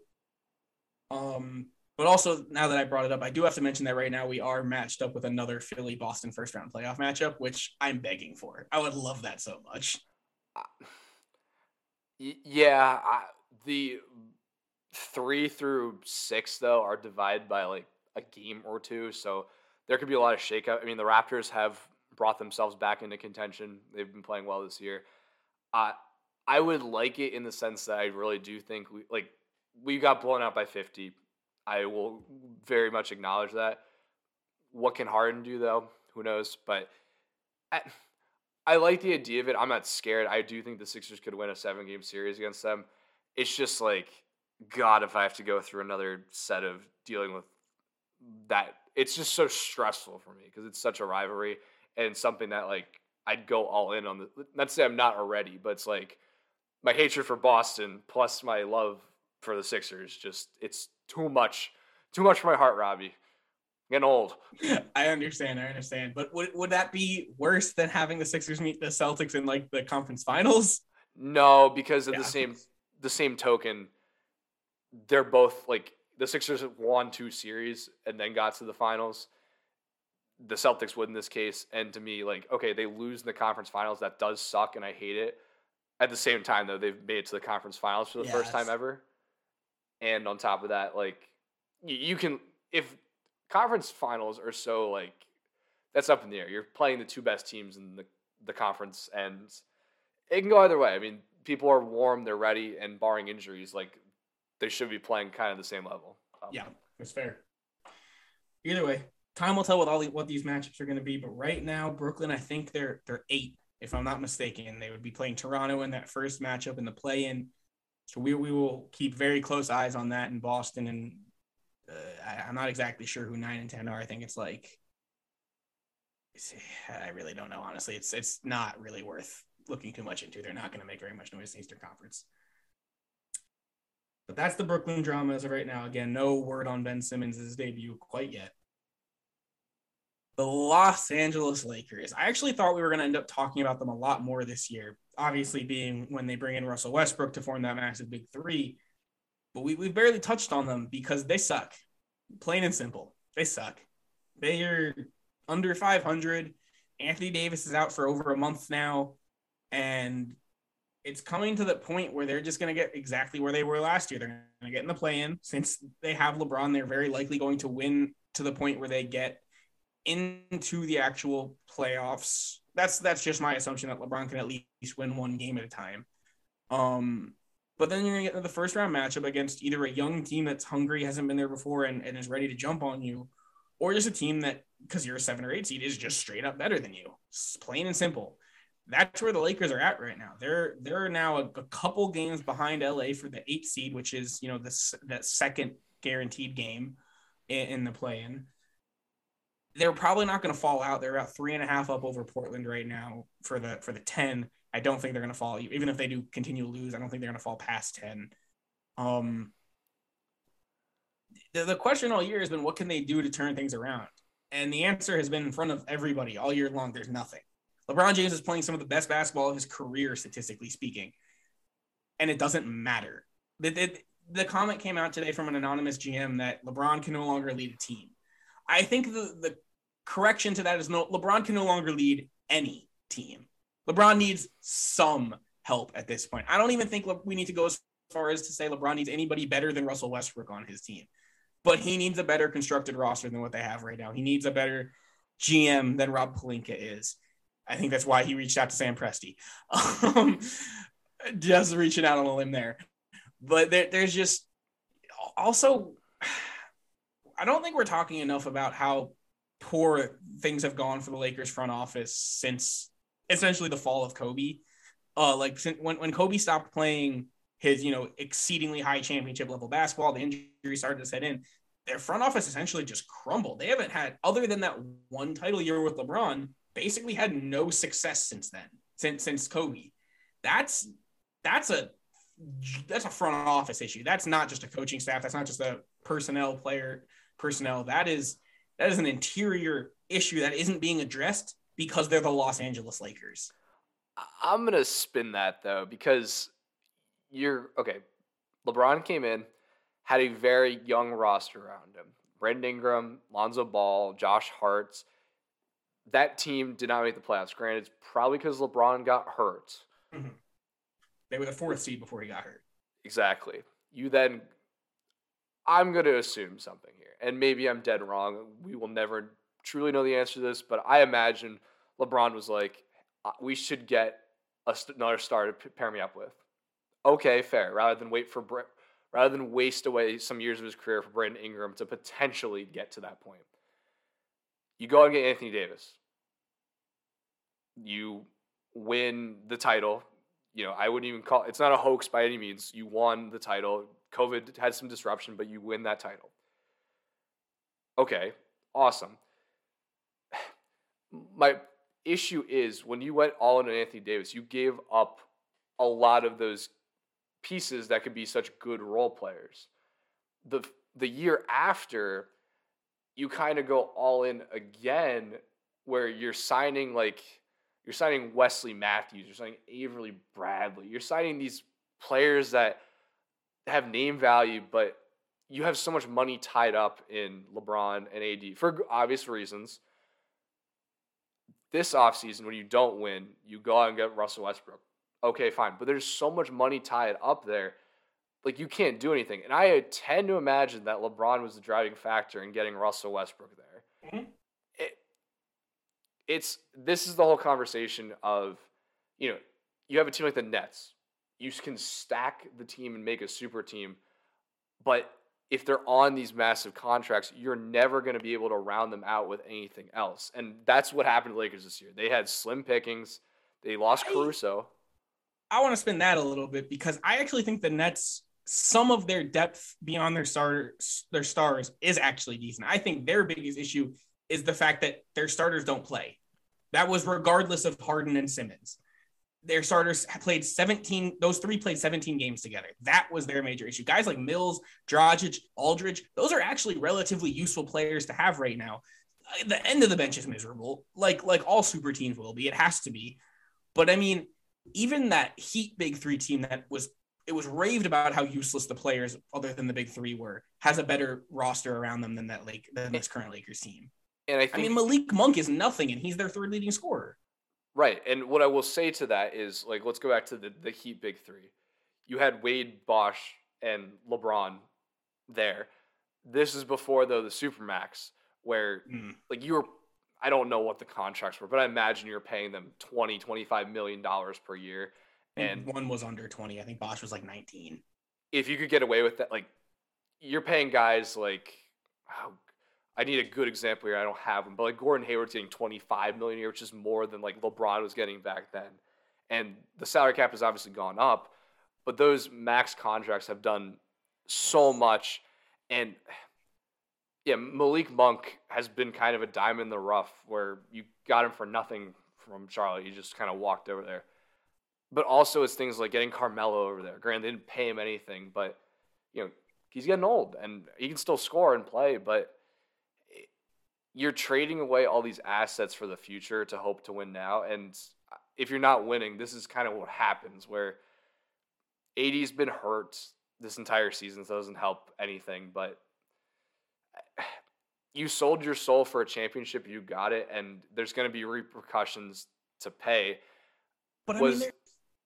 Um, but also, now that I brought it up, I do have to mention that right now we are matched up with another Philly Boston first round playoff matchup, which I'm begging for. I would love that so much. Yeah, I, the three through six though are divided by like a game or two, so there could be a lot of shakeup. I mean, the Raptors have brought themselves back into contention. They've been playing well this year. Uh, I would like it in the sense that I really do think we like we got blown out by 50 I will very much acknowledge that. What can Harden do though? Who knows? But I, I like the idea of it. I'm not scared. I do think the Sixers could win a seven game series against them. It's just like, God, if I have to go through another set of dealing with that, it's just so stressful for me because it's such a rivalry and something that like I'd go all in on. The, not to say I'm not already, but it's like my hatred for Boston plus my love for the Sixers. Just it's too much, too much for my heart, Robbie. Getting old. <laughs> I understand. I understand. But would would that be worse than having the Sixers meet the Celtics in like the conference finals? No, because of yeah. the same the same token, they're both like the Sixers won two series and then got to the finals. The Celtics would in this case, and to me, like, okay, they lose in the conference finals. That does suck, and I hate it. At the same time, though, they've made it to the conference finals for the yes. first time ever. And on top of that, like you can if conference finals are so like that's up in the air. You're playing the two best teams in the the conference, and it can go either way. I mean, people are warm, they're ready, and barring injuries, like they should be playing kind of the same level. Um, yeah, it's fair. Either way, time will tell what all the, what these matchups are going to be. But right now, Brooklyn, I think they're they're eight, if I'm not mistaken. They would be playing Toronto in that first matchup in the play-in. So we, we will keep very close eyes on that in Boston. And uh, I, am not exactly sure who nine and 10 are. I think it's like, I really don't know. Honestly, it's, it's not really worth looking too much into. They're not going to make very much noise in the Eastern Conference. But that's the Brooklyn drama as of right now. Again, no word on Ben Simmons' debut quite yet the Los Angeles Lakers. I actually thought we were going to end up talking about them a lot more this year, obviously, being when they bring in Russell Westbrook to form that massive big three. But we, we barely touched on them because they suck. Plain and simple. They suck. They are under 500. Anthony Davis is out for over a month now. And it's coming to the point where they're just going to get exactly where they were last year. They're going to get in the play in. Since they have LeBron, they're very likely going to win to the point where they get into the actual playoffs. That's that's just my assumption that LeBron can at least win one game at a time. Um, but then you're gonna get into the first round matchup against either a young team that's hungry, hasn't been there before, and, and is ready to jump on you, or just a team that because you're a seven or eight seed is just straight up better than you. It's plain and simple that's where the Lakers are at right now. They're they're now a, a, couple games behind LA for the eight seed, which is you know the that second guaranteed game in, in the play-in. They're probably not going to fall out. They're about three and a half up over Portland right now for the for the ten. I don't think they're going to fall. Even if they do continue to lose, I don't think they're going to fall past ten. Um, the, the question all year has been what can they do to turn things around, and the answer has been in front of everybody all year long. There's nothing LeBron James is playing some of the best basketball of his career, statistically speaking, and it doesn't matter. The, the, the comment came out today from an anonymous GM that LeBron can no longer lead a team. I think the, the correction to that is no LeBron can no longer lead any team. LeBron needs some help at this point. I don't even think we need to go as far as to say LeBron needs anybody better than Russell Westbrook on his team. But he needs a better constructed roster than what they have right now. He needs a better GM than Rob Pelinka is. I think that's why he reached out to Sam Presti. <laughs> Um, just reaching out on a limb there. But there, there's just also, I don't think we're talking enough about how poor things have gone for the Lakers front office since essentially the fall of Kobe. Uh, like when, when Kobe stopped playing his, you know, exceedingly high championship level basketball, the injury started to set in. Their front office essentially just crumbled. They haven't had, other than that one title year with LeBron, basically had no success since then, since since Kobe. That's that's a that's a front office issue. That's not just a coaching staff. That's not just a personnel player personnel. That is that is an interior issue that isn't being addressed because they're the Los Angeles Lakers. I'm gonna spin that though because you're okay. LeBron came in, had a very young roster around him. Brandon Ingram, Lonzo Ball, Josh Hart's that team did not make the playoffs. Granted, it's probably because LeBron got hurt. Mm-hmm. They were the fourth seed before he got hurt. Exactly. You then, I'm going to assume something here, and maybe I'm dead wrong. We will never truly know the answer to this, but I imagine LeBron was like, uh, we should get another star to pair me up with. Okay, fair. Rather than wait for rather than waste away some years of his career for Brandon Ingram to potentially get to that point. You go and get Anthony Davis. You win the title. You know, I wouldn't even call it's not a hoax by any means. You won the title. COVID had some disruption, but you win that title. Okay, awesome. My issue is when you went all in on Anthony Davis, you gave up a lot of those pieces that could be such good role players. The the year after, you kind of go all in again where you're signing like you're signing Wesley Matthews, you're signing Avery Bradley, you're signing these players that have name value, but you have so much money tied up in LeBron and AD for obvious reasons. This offseason, when you don't win, you go out and get Russell Westbrook. Okay, fine. But there's so much money tied up there like you can't do anything. And I tend to imagine that LeBron was the driving factor in getting Russell Westbrook there. Mm-hmm. It, it's this is the whole conversation of, you know, you have a team like the Nets. You can stack the team and make a super team, but if they're on these massive contracts, you're never going to be able to round them out with anything else. And that's what happened to Lakers this year. They had slim pickings. They lost Caruso. I want to spin that a little bit because I actually think the Nets some of their depth beyond their stars, their stars is actually decent. I think their biggest issue is the fact that their starters don't play. That was regardless of Harden and Simmons. Their starters played 17, those three played 17 games together. That was their major issue. Guys like Mills, Dragic, Aldridge, those are actually relatively useful players to have right now. Uh, the end of the bench is miserable, like like all super teams will be. It has to be. But I mean, even that Heat big three team that was it was raved about how useless the players other than the big three were has a better roster around them than that like than this current Lakers team. And I, think, I mean Malik Monk is nothing, and he's their third leading scorer. Right. And what I will say to that is like let's go back to the, the Heat big three. You had Wade, Bosh, and LeBron there. This is before though the Supermax, where Mm. like you were I don't know what the contracts were, but I imagine you're paying them 20, 25 million dollars per year. And one was under 20. I think Bosh was like 19. if you could get away with that, like you're paying guys like oh, I need a good example here. I don't have them, but like Gordon Hayward's getting 25 million a year, which is more than like LeBron was getting back then. And the salary cap has obviously gone up, but those max contracts have done so much. And yeah, Malik Monk has been kind of a diamond in the rough where you got him for nothing from Charlotte. You just kind of walked over there. But also it's things like getting Carmelo over there. Granted, they didn't pay him anything, but you know, he's getting old and he can still score and play, but you're trading away all these assets for the future to hope to win now. And if you're not winning, this is kind of what happens where AD's been hurt this entire season, so it doesn't help anything. But eh, you sold your soul for a championship, you got it, and there's going to be repercussions to pay. But I Was- mean, there-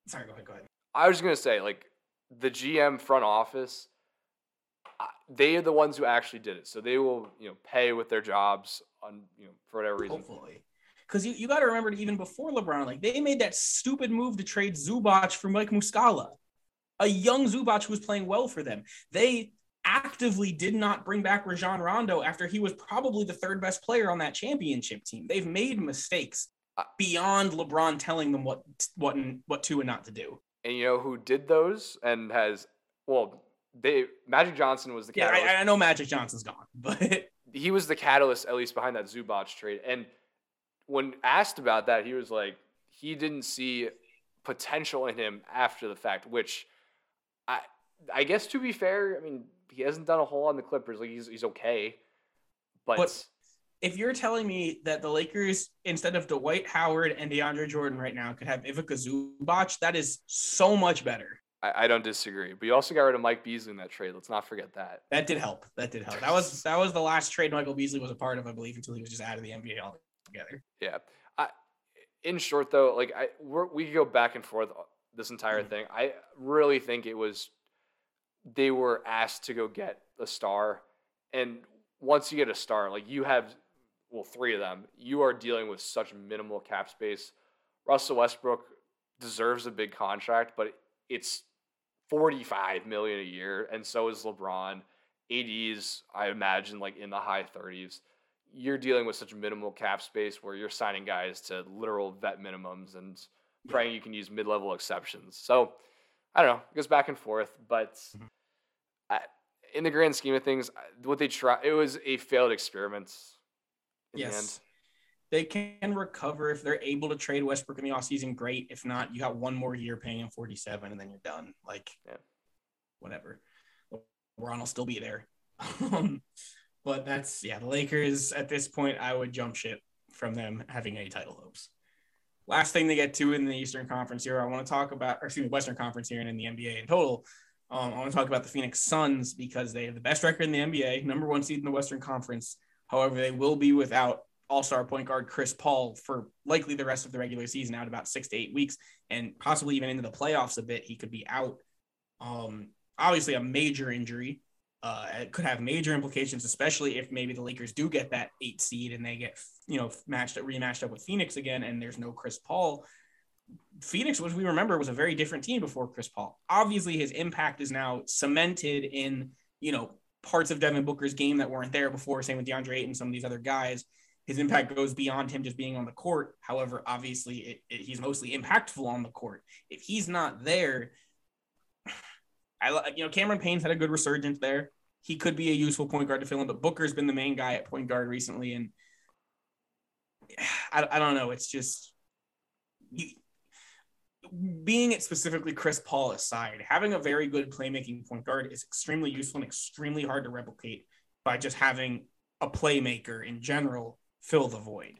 sorry, go ahead, go ahead. I was going to say, like, the GM front office, they are the ones who actually did it. So they will, you know, pay with their jobs on, you know, for whatever reason. Hopefully. Because you, you got to remember, even before LeBron, like they made that stupid move to trade Zubac for Mike Muscala, a young Zubac who was playing well for them. They actively did not bring back Rajon Rondo after he was probably the third best player on that championship team. They've made mistakes beyond LeBron telling them what what and what to and not to do. And you know who did those and has, well, they, Magic Johnson was the Yeah, catalyst. I, I know Magic Johnson's gone, <laughs> but he was the catalyst, at least behind that Zubac trade. And when asked about that, he was like, he didn't see potential in him after the fact, which I I guess to be fair, I mean, he hasn't done a whole lot on the Clippers. Like he's he's okay. But, But- if you're telling me that the Lakers, instead of Dwight Howard and DeAndre Jordan right now, could have Ivica Zubac, that is so much better. I, I don't disagree. But you also got rid of Mike Beasley in that trade. Let's not forget that. That did help. That did help. That was <laughs> that was the last trade Michael Beasley was a part of, I believe, until he was just out of the NBA altogether. Yeah. I, in short, though, like I we're, we could go back and forth this entire Mhm. thing. I really think it was they were asked to go get a star, and once you get a star, like you have, well, three of them, you are dealing with such minimal cap space. Russell Westbrook deserves a big contract, but it's forty-five million a year, and so is LeBron. AD's, I imagine, like in the high thirties you're dealing with such minimal cap space where you're signing guys to literal vet minimums and praying you can use mid-level exceptions. So I don't know, it goes back and forth, but Mhm. I, in the grand scheme of things, what they try it was a failed experiment. in the Yes. They can recover if they're able to trade Westbrook in the offseason, great. If not, you got one more year paying him 47 and then you're done. Like Yeah. whatever. LeBron will still be there. Um, but that's yeah, the Lakers at this point, I would jump ship from them having any title hopes. Last thing to get to in the Eastern Conference here, I want to talk about, or excuse me, Western Conference here and in the NBA in total. Um, I want to talk about the Phoenix Suns because they have the best record in the NBA, number one seed in the Western Conference. However, they will be without All Star point guard Chris Paul for likely the rest of the regular season, out about six to eight weeks, and possibly even into the playoffs a bit. He could be out. Um, obviously, a major injury. Uh, it could have major implications, especially if maybe the Lakers do get that eight seed and they get you know matched up, rematched up with Phoenix again, and there's no Chris Paul. Phoenix, as we remember, was a very different team before Chris Paul. Obviously, his impact is now cemented in you know parts of Devin Booker's game that weren't there before. Same with DeAndre Ayton, and some of these other guys. His impact goes beyond him just being on the court. However, obviously, it, it, he's mostly impactful on the court. If he's not there, <sighs> I you know Cameron Payne's had a good resurgence there. He could be a useful point guard to fill in, but Booker's been the main guy at point guard recently, and <sighs> I, I don't know. It's just you, being it specifically Chris Paul aside, having a very good playmaking point guard is extremely useful and extremely hard to replicate by just having a playmaker in general fill the void.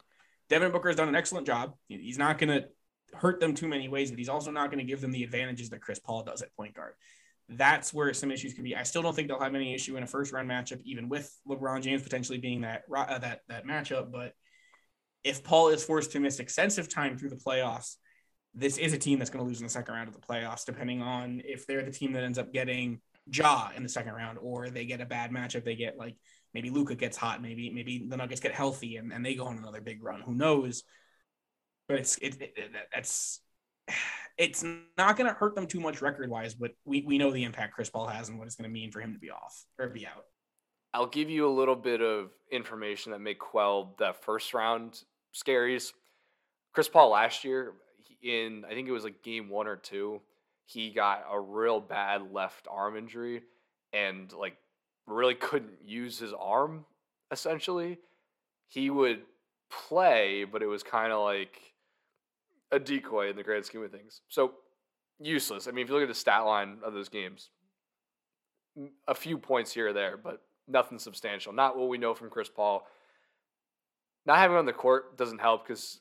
Devin Booker has done an excellent job. He's not going to hurt them too many ways, but he's also not going to give them the advantages that Chris Paul does at point guard. That's where some issues could be. I still don't think they'll have any issue in a first round matchup, even with LeBron James potentially being that uh, that that matchup. But if Paul is forced to miss extensive time through the playoffs, this is a team that's going to lose in the second round of the playoffs, depending on if they're the team that ends up getting Ja in the second round, or they get a bad matchup. They get like maybe Luka gets hot, maybe maybe the Nuggets get healthy and, and they go on another big run. Who knows? But it's it, it, it that's <sighs> it's not going to hurt them too much record wise, but we, we know the impact Chris Paul has and what it's going to mean for him to be off or be out. I'll give you a little bit of information that may quell that first round scaries. Chris Paul last year, in I think it was like game one or two, he got a real bad left arm injury and like really couldn't use his arm essentially. He would play, but it was kind of like a decoy in the grand scheme of things. So useless. I mean, if you look at the stat line of those games, a few points here or there, but nothing substantial. Not what we know from Chris Paul. Not having him on the court doesn't help because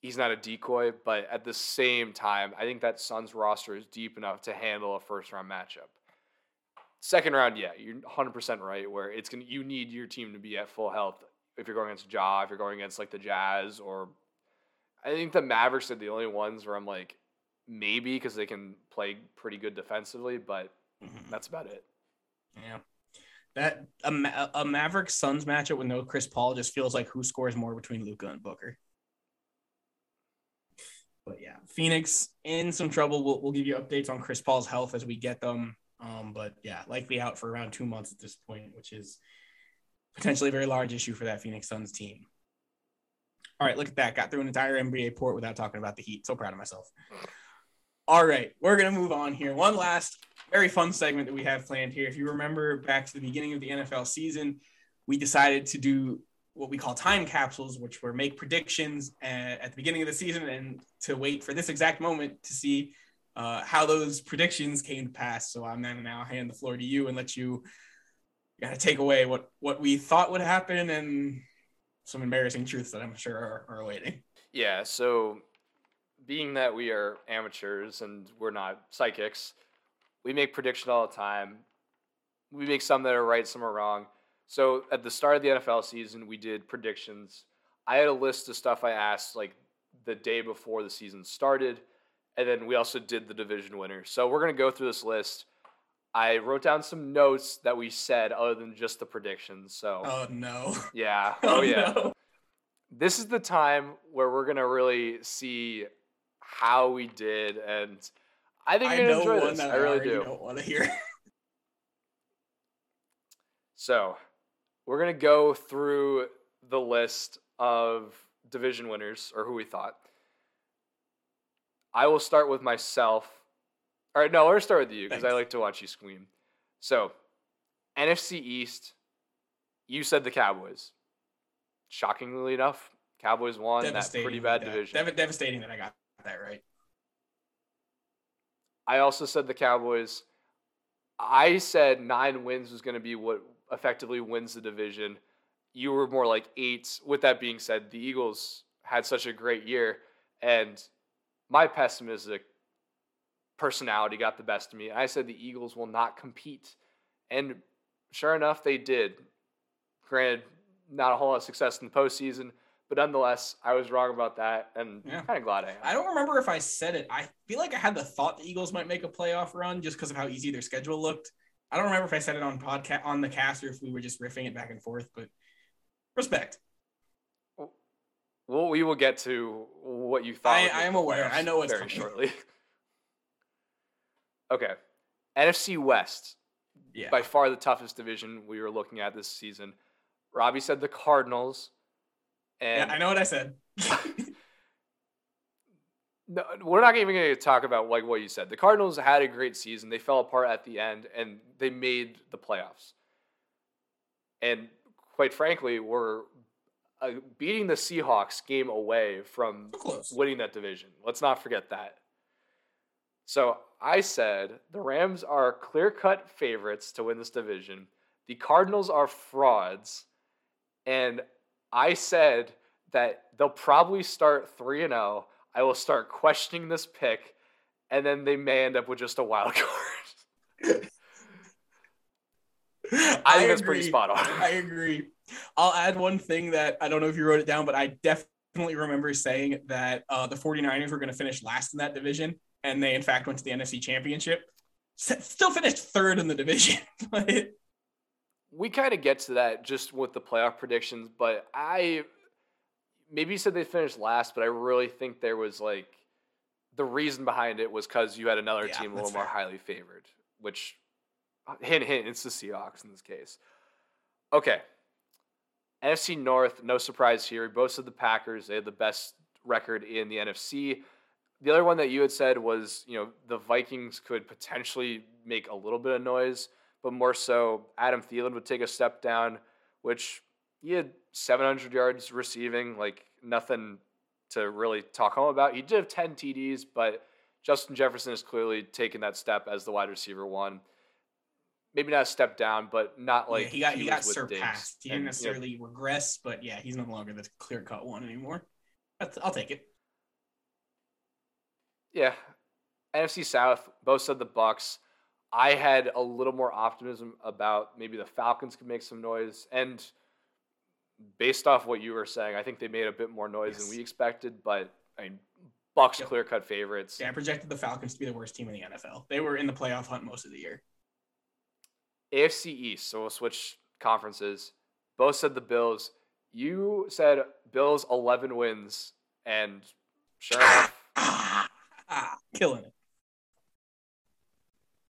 he's not a decoy, but at the same time, I think that Suns roster is deep enough to handle a first round matchup. Second round, yeah, you're 100% right. Where it's gonna, you need your team to be at full health if you're going against Ja, if you're going against like the Jazz, or I think the Mavericks are the only ones where I'm like maybe because they can play pretty good defensively, but mm-hmm. that's about it. Yeah. That a, a Maverick Suns matchup with no Chris Paul just feels like who scores more between Luka and Booker. But yeah, Phoenix in some trouble. We'll, we'll give you updates on Chris Paul's health as we get them. Um, but yeah, likely out for around two months at this point, which is potentially a very large issue for that Phoenix Suns team. All right, look at that. Got through an entire NBA port without talking about the Heat. So proud of myself. All right, we're going to move on here. One last very fun segment that we have planned here. If you remember back to the beginning of the NFL season, we decided to do what we call time capsules, which were make predictions at, at the beginning of the season and to wait for this exact moment to see uh, how those predictions came to pass. So I'm to now hand the floor to you and let you kind of take away what what we thought would happen and some embarrassing truths that I'm sure are, are awaiting. Yeah. So being that we are amateurs and we're not psychics, we make predictions all the time. We make some that are right, some are wrong. So at the start of the NFL season, we did predictions. I had a list of stuff I asked like the day before the season started, and then we also did the division winners. So we're gonna go through this list. I wrote down some notes that we said other than just the predictions. So Oh no. Yeah. <laughs> Oh, oh yeah. No. This is the time where we're gonna really see how we did and I think you're gonna enjoy this. I, I really do. Don't want to hear. <laughs> so we're gonna go through the list of division winners or who we thought. I will start with myself. All right, no, let's start with you because I like to watch you scream. So, NFC East, you said the Cowboys. Shockingly enough, Cowboys won that pretty bad that, division. Dev- devastating that I got that right. I also said the Cowboys. I said nine wins was going to be what effectively wins the division. You were more like eight. With that being said, the Eagles had such a great year, and my pessimistic personality got the best of me. I said the Eagles will not compete, and sure enough, they did. Granted, not a whole lot of success in the postseason, but nonetheless, I was wrong about that, and yeah. kind of glad I am. I don't remember if I said it. I feel like I had the thought the Eagles might make a playoff run just because of how easy their schedule looked. I don't remember if I said it on podcast on the cast or if we were just riffing it back and forth, but respect. Well, we will get to what you thought. I, I am aware. I know what's very coming. shortly. <laughs> okay, NFC West. Yeah. By far the toughest division we were looking at this season. Robbie said the Cardinals. And yeah, I know what I said. <laughs> no, we're not even going to talk about like what you said. The Cardinals had a great season. They fell apart at the end, and they made the playoffs. And quite frankly, we're uh, beating the Seahawks game away from winning that division. Let's not forget that. So I said the Rams are clear cut favorites to win this division. The Cardinals are frauds. And I said that they'll probably start 3 and 0. I will start questioning this pick and then they may end up with just a wild <laughs> card. <laughs> I think I that's pretty spot on. I agree. I'll add one thing that I don't know if you wrote it down, but I definitely remember saying that uh, the 49ers were going to finish last in that division, and they in fact went to the NFC Championship. Still finished third in the division, <laughs> but we kind of get to that just with the playoff predictions, but I maybe you said they finished last, but I really think there was like the reason behind it was because you had another Yeah, team a little more fair. highly favored, which uh, hint hint it's the Seahawks in this case. Okay, NFC North, no surprise here. We both said the Packers; they had the best record in the NFC. The other one that you had said was, you know, the Vikings could potentially make a little bit of noise, but more so, Adam Thielen would take a step down, which he had 700 yards receiving, like nothing to really talk home about. He did have 10 TDs, but Justin Jefferson has clearly taken that step as the wide receiver one. Maybe not a step down, but not like yeah, he got he, got was with Diggs. surpassed. He didn't necessarily regress, but yeah, he's no longer the clear cut one anymore. That's, I'll take it. Yeah. NFC South, both said the Bucs. I had a little more optimism about maybe the Falcons could make some noise. And based off what you were saying, I think they made a bit more noise than we expected. But I mean, Bucs Yep. clear cut favorites. Yeah, I projected the Falcons to be the worst team in the NFL. They were in the playoff hunt most of the year. AFC East, so we'll switch conferences. Both said the Bills. You said Bills 11 wins. And sure enough, <laughs> killing it.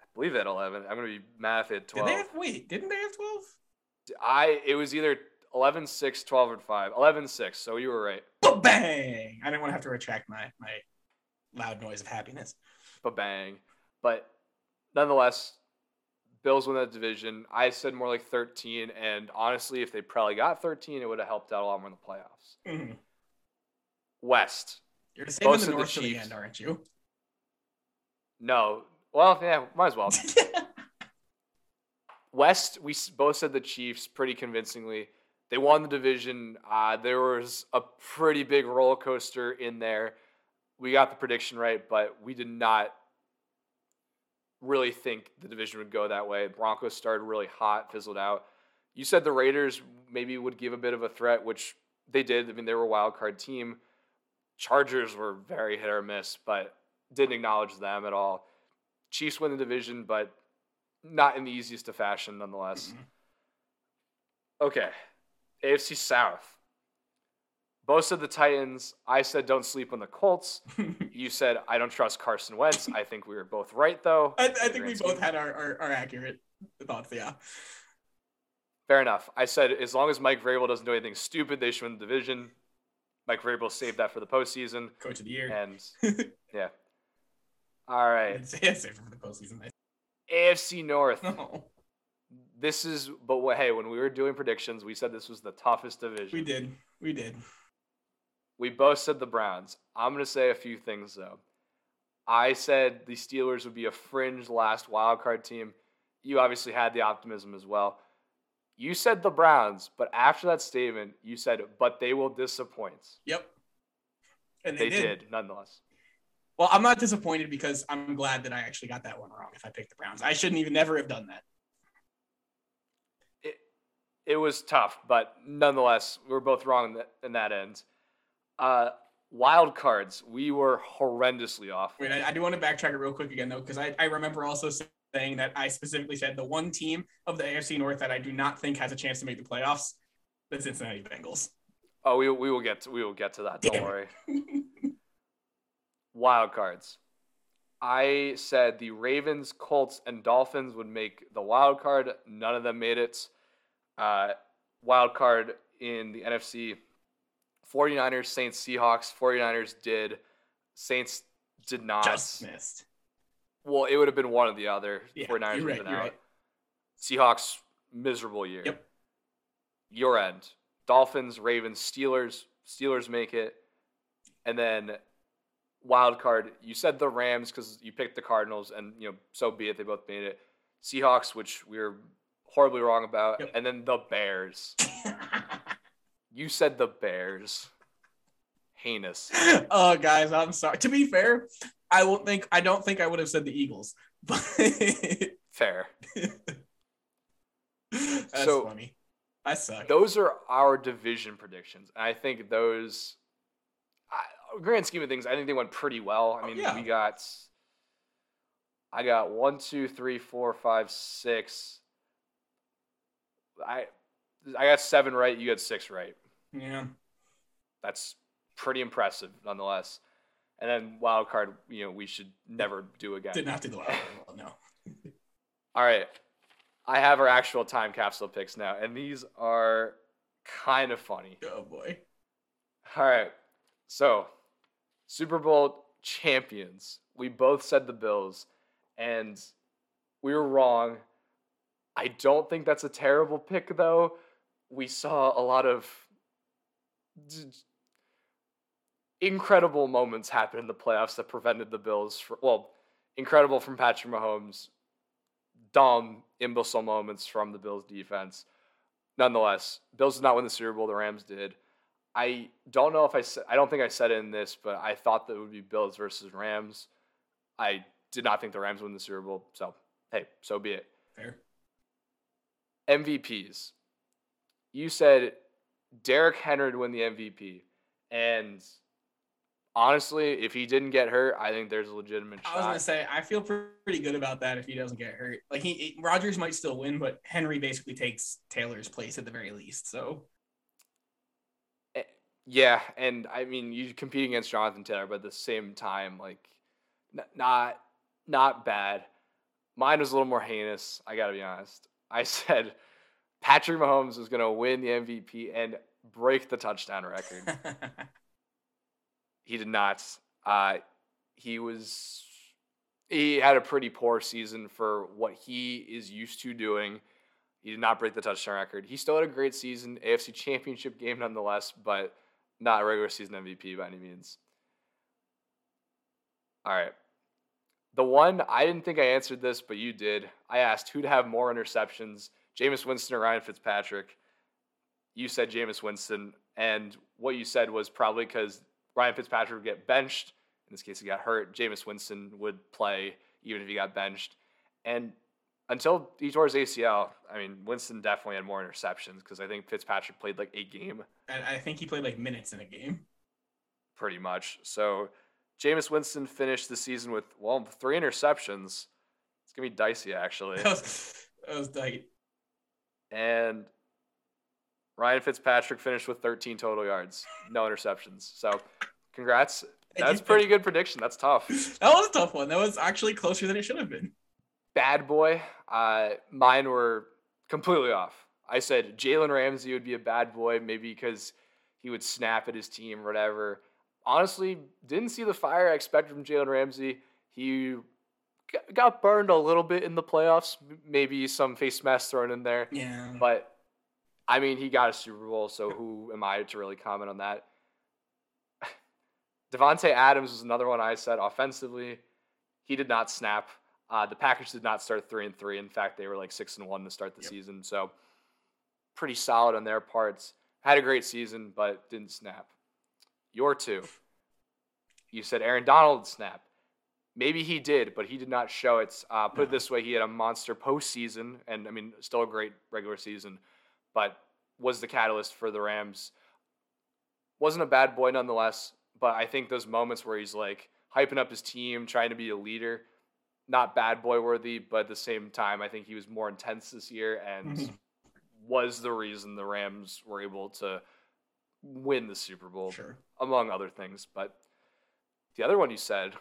I believe at 11. I'm going to be math at Did 12. they have wait? Didn't they have twelve? I it was either 11 6 12 and 5 11 6 so you were right But bang! I didn't want to have to retract my my loud noise of happiness. but bang but nonetheless bills win that division i said more like 13 and honestly if they probably got 13 it would have helped out a lot more in the playoffs Mhm. west You're saving the of the North the end, aren't you? no well yeah might as well <laughs> West, we both said the Chiefs pretty convincingly. They won the division. Uh, there was a pretty big roller coaster in there. We got the prediction right, but we did not really think the division would go that way. Broncos started really hot, fizzled out. You said the Raiders maybe would give a bit of a threat, which they did. I mean, they were a wild card team. Chargers were very hit or miss, but didn't acknowledge them at all. Chiefs win the division, but not in the easiest of fashion nonetheless. Mm-hmm. Okay. AFC South. Both said the Titans. I said don't sleep on the Colts. <laughs> You said I don't trust Carson Wentz. I think we were both right though. I, I think we both had our, our, our accurate thoughts. Yeah. Fair enough. I said as long as Mike Vrabel doesn't do anything stupid, they should win the division. Mike Vrabel saved that for the postseason, Coach of the year. and <laughs> yeah. All right, I'd say it's safer for the postseason. AFC North. No, This is, but hey, when we were doing predictions, we said this was the toughest division. we did. We did. We both said the Browns. I'm going to say a few things though. I said the Steelers would be a fringe last wild card team. You obviously had the optimism as well. You said the Browns, but after that statement, you said, but they will disappoint. Yep. And They, they, did. nonetheless. Well, I'm not disappointed because I'm glad that I actually got that one wrong. If I picked the Browns, I shouldn't even never have done that. It, it was tough, but nonetheless, we are both wrong in that, in that end. Uh, wild cards, we were horrendously off. Wait, I, I do want to backtrack it real quick again though, because I, I remember also saying that I specifically said the one team of the AFC North that I do not think has a chance to make the playoffs, the Cincinnati Bengals. Oh, we, we will get to, we will get to that. Don't Damn worry. <laughs> Wild cards. I said the Ravens, Colts, and Dolphins would make the wild card. None of them made it. Uh, wild card in the NFC 49ers, Saints, Seahawks. 49ers did. Saints did not. Just missed. Well, it would have been one or the other. Yeah, 49ers you're right, out. right. Seahawks, miserable year. Yep. Your end. Dolphins, Ravens, Steelers. Steelers make it. And then wild card, you said the Rams because you picked the Cardinals, and you know, so be it. They both made it. Seahawks, which we were horribly wrong about, Yep. and then the Bears. <laughs> You said the Bears. Heinous. <laughs> oh, guys, I'm sorry. To be fair, I won't think I don't think I would have said the Eagles, <laughs> but Fair. <laughs> that's So- funny. I suck. Those are our division predictions. I think those grand scheme of things, I think they went pretty well. I Oh, mean, yeah. we got, I got one, two, three, four, five, six. I, I got seven right. You got six right. Yeah. That's pretty impressive, nonetheless. And then wild card, you know, we should never do again. Did not do the wild card. No. All right. I have our actual time capsule picks now, and these are kind of funny. Oh boy. All right. So, Super Bowl champions. We both said the Bills, and we were wrong. I don't think that's a terrible pick, though. We saw a lot of incredible moments happened in the playoffs that prevented the Bills from, well, incredible from Patrick Mahomes, dumb, imbecile moments from the Bills defense. Nonetheless, Bills did not win the Super Bowl, the Rams did. I don't know if I said I don't think I said it in this, but I thought that it would be Bills versus Rams. I did not think the Rams would win the Super Bowl, so hey, so be it. Fair. MVPs. You said Derrick Henry to win the MVP, and honestly, if he didn't get hurt, I think there's a legitimate I was gonna say I feel pretty good about that if he doesn't get hurt. Like he Rodgers might still win, but Henry basically takes Taylor's place at the very least. So Eh, Yeah, and I mean, you compete against Jonathan Taylor, but at the same time, like, not not bad. Mine was a little more heinous. I gotta be honest. I <laughs> said Patrick Mahomes was gonna win the MVP and break the touchdown record. <laughs> he did not. Uh, he was he had a pretty poor season for what he is used to doing. He did not break the touchdown record. He still had a great season, AFC Championship game nonetheless, but not a regular season MVP by any means. All right. The one I didn't think I answered this, but you did. I asked who to have more interceptions, Jameis Winston or Ryan Fitzpatrick. You said Jameis Winston, and what you said was probably because Ryan Fitzpatrick would get benched. In this case, he got hurt. Jameis Winston would play even if he got benched. And until he tore his ACL, I mean, Winston definitely had more interceptions because I think Fitzpatrick played like a game and I think he played like minutes in a game. pretty much. So Jameis Winston finished the season with, well, three interceptions. It's going to be dicey, actually. <laughs> That was that was tight. And Ryan Fitzpatrick finished with 13 total yards, no interceptions. So congrats. That's pretty good prediction. That's tough. That was a tough one. That was actually closer than it should have been. bad boy. Uh, mine were completely off. I said Jalen Ramsey would be a bad boy, maybe because he would snap at his team or whatever. Honestly, didn't see the fire I expected from Jalen Ramsey. He got burned a little bit in the playoffs, maybe some face mask thrown in there. Yeah. But I mean, he got a Super Bowl, so who am I to really comment on that? <sighs> Davante Adams was another one I said offensively. He did not snap. Uh, the Packers did not start three and three. In fact, they were like six and one to start the Yep. season. So pretty solid on their parts. Had a great season, but didn't snap. Your two. You said Aaron Donald snap. Maybe he did, but he did not show it. Uh, put it this way: he had a monster postseason, and I mean, still a great regular season, but was the catalyst for the Rams. Wasn't a bad boy nonetheless, but I think those moments where he's like hyping up his team, trying to be a leader, not bad boy worthy, but at the same time, I think he was more intense this year and Mhm. was the reason the Rams were able to win the Super Bowl, Sure. among other things. But the other one you said,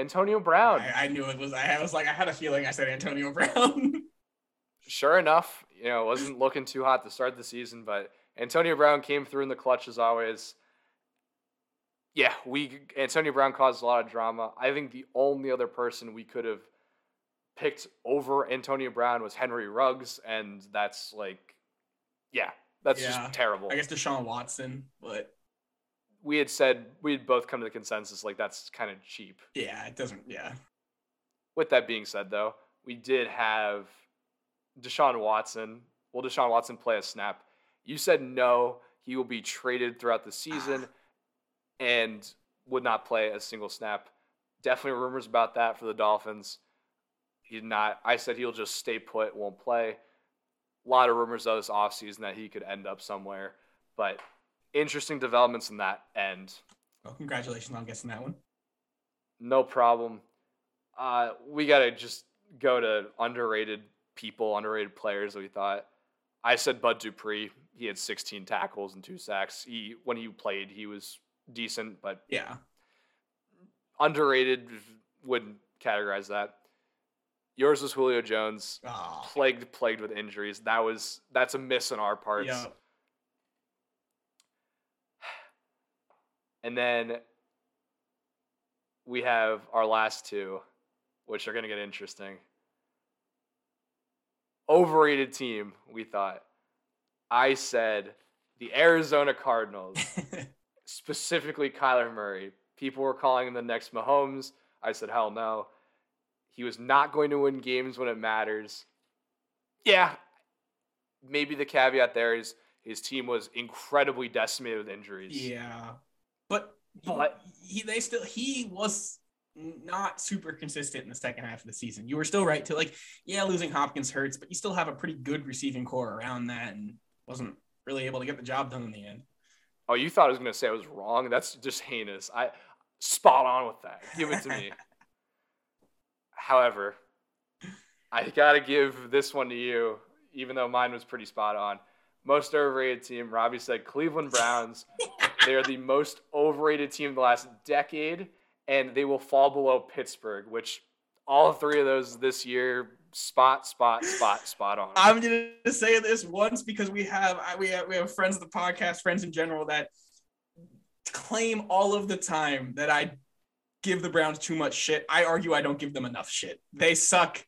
Antonio Brown. I, I knew it was. I was like, I had a feeling I said Antonio <laughs> Brown. sure enough, you know, it wasn't looking too hot to start the season, but Antonio Brown came through in the clutch as always. Yeah, we Antonio Brown caused a lot of drama. I think the only other person we could have picked over Antonio Brown was Henry Ruggs, and that's like, yeah, that's Yeah, just terrible. I guess Deshaun Watson, but we had said we had both come to the consensus like that's kind of cheap. yeah, it doesn't. Yeah. With that being said, though, we did have Deshaun Watson. Will Deshaun Watson play a snap? You said no. He will be traded throughout the season <sighs> and would not play a single snap. Definitely rumors about that for the Dolphins. He did not. I said he'll just stay put, won't play. A lot of rumors of this offseason that he could end up somewhere. But interesting developments in that end. Well, congratulations on guessing that one. No problem. Uh, we gotta just go to underrated people, underrated players. We thought. I said Bud Dupree. He had 16 tackles and two sacks. He when he played, he was decent, but Yeah. underrated would categorize that. Yours was Julio Jones, Oh, plagued plagued with injuries. That was that's a miss on our parts. yeah. And then we have our last two, which are going to get interesting. Overrated team, we thought. I said the Arizona Cardinals, <laughs> specifically Kyler Murray. People were calling him the next Mahomes. I said, hell no. He was not going to win games when it matters. Yeah, maybe the caveat there is his team was incredibly decimated with injuries. yeah. But he they still he was not super consistent in the second half of the season. You were still right to like, yeah, losing Hopkins hurts, but you still have a pretty good receiving core around that and wasn't really able to get the job done in the end. Oh, you thought I was going to say I was wrong? That's just heinous. I spot on with that. Give it to me. <laughs> However, I got to give this one to you, even though mine was pretty spot on. Most overrated team, Robbie said Cleveland Browns. <laughs> they are the most overrated team of the last decade, and they will fall below Pittsburgh, which all three of those this year, spot, spot, spot, spot on. I'm gonna say this once because we have we have we have friends of the podcast, friends in general that claim all of the time that I give the Browns too much shit. I argue I don't give them enough shit. They suck,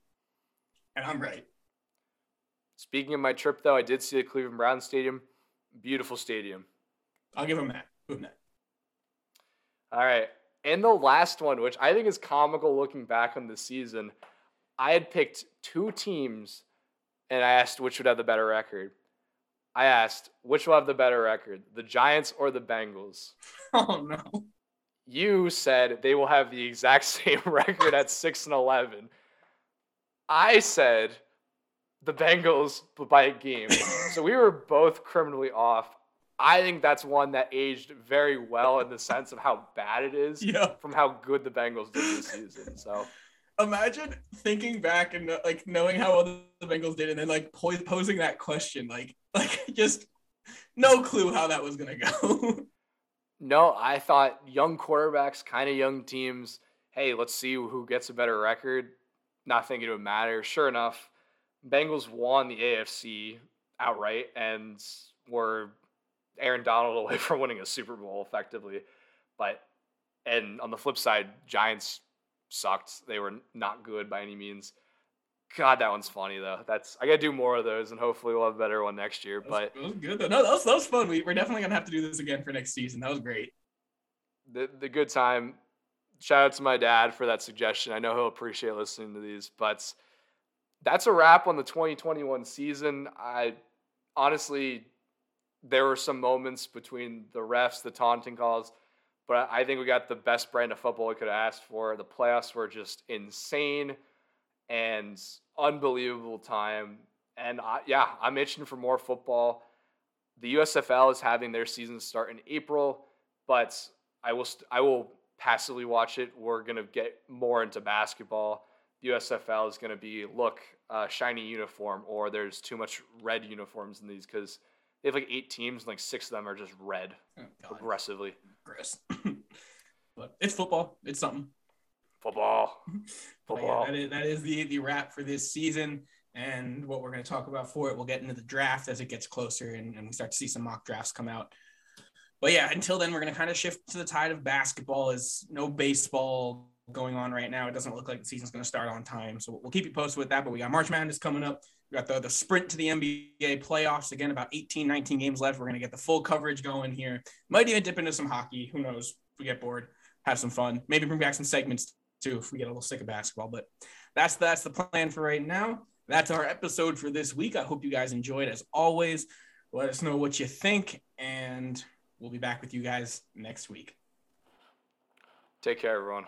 and I'm right. Speaking of my trip, though, I did see the Cleveland Browns Stadium. Beautiful stadium. I'll give them that. That. All right. And the last one, which I think is comical looking back on the season, I had picked two teams and I asked which would have the better record. I asked which will have the better record, the Giants or the Bengals. <laughs> Oh no. You said they will have the exact <laughs> same record at 6 and 11. I said the Bengals by a game. <laughs> So we were both criminally off. I think that's one that aged very well in the sense of how bad it is Yeah. from how good the Bengals did this season. So Imagine thinking back and like knowing how well the Bengals did, and then like po- posing that question, like <laughs> like just no clue how that was gonna go. <laughs> no, I thought young quarterbacks, kind of young teams. Hey, let's see who gets a better record. Not thinking it would matter. Sure enough, Bengals won the AFC outright and were Aaron Donald <laughs> away from winning a Super Bowl effectively. But and on the flip side, Giants sucked. They were not good by any means. God, that one's funny though. That's I gotta do more of those, and hopefully we'll have a better one next year. But that was good though. No, that was, that was fun. We, we're definitely gonna have to do this again for next season. That was great. the the good time. Shout out to my dad for that suggestion. I know he'll appreciate listening to these, but that's a wrap on the 2021 season. I honestly, there were some moments between the refs, the taunting calls, but I think we got the best brand of football we could have asked for. The playoffs were just insane and unbelievable time. And I, yeah, I'm itching for more football. The USFL is having their season start in April, but I will st- I will passively watch it. We're gonna get more into basketball. The USFL is gonna be look uh, shiny uniform, or there's too much red uniforms in these because they have like eight teams and like six of them are just red Oh, aggressively. gross. <laughs> but it's football. It's something. Football, <laughs> football. yeah, that is, that is the the wrap for this season. And what we're going to talk about for it, we'll get into the draft as it gets closer and, and we start to see some mock drafts come out. But yeah, until then, we're going to kind of shift to the tide of basketball. As no baseball going on right now. It doesn't look like the season's going to start on time. So we'll keep you posted with that. But we got March Madness coming up. We got the, the sprint to the NBA playoffs. Again, about 18, 19 games left. We're going to get the full coverage going here. Might even dip into some hockey. Who knows? If we get bored, have some fun. Maybe bring back some segments too if we get a little sick of basketball. But that's that's the plan for right now. That's our episode for this week. I hope you guys enjoyed as always. Let us know what you think, and we'll be back with you guys next week. Take care, everyone.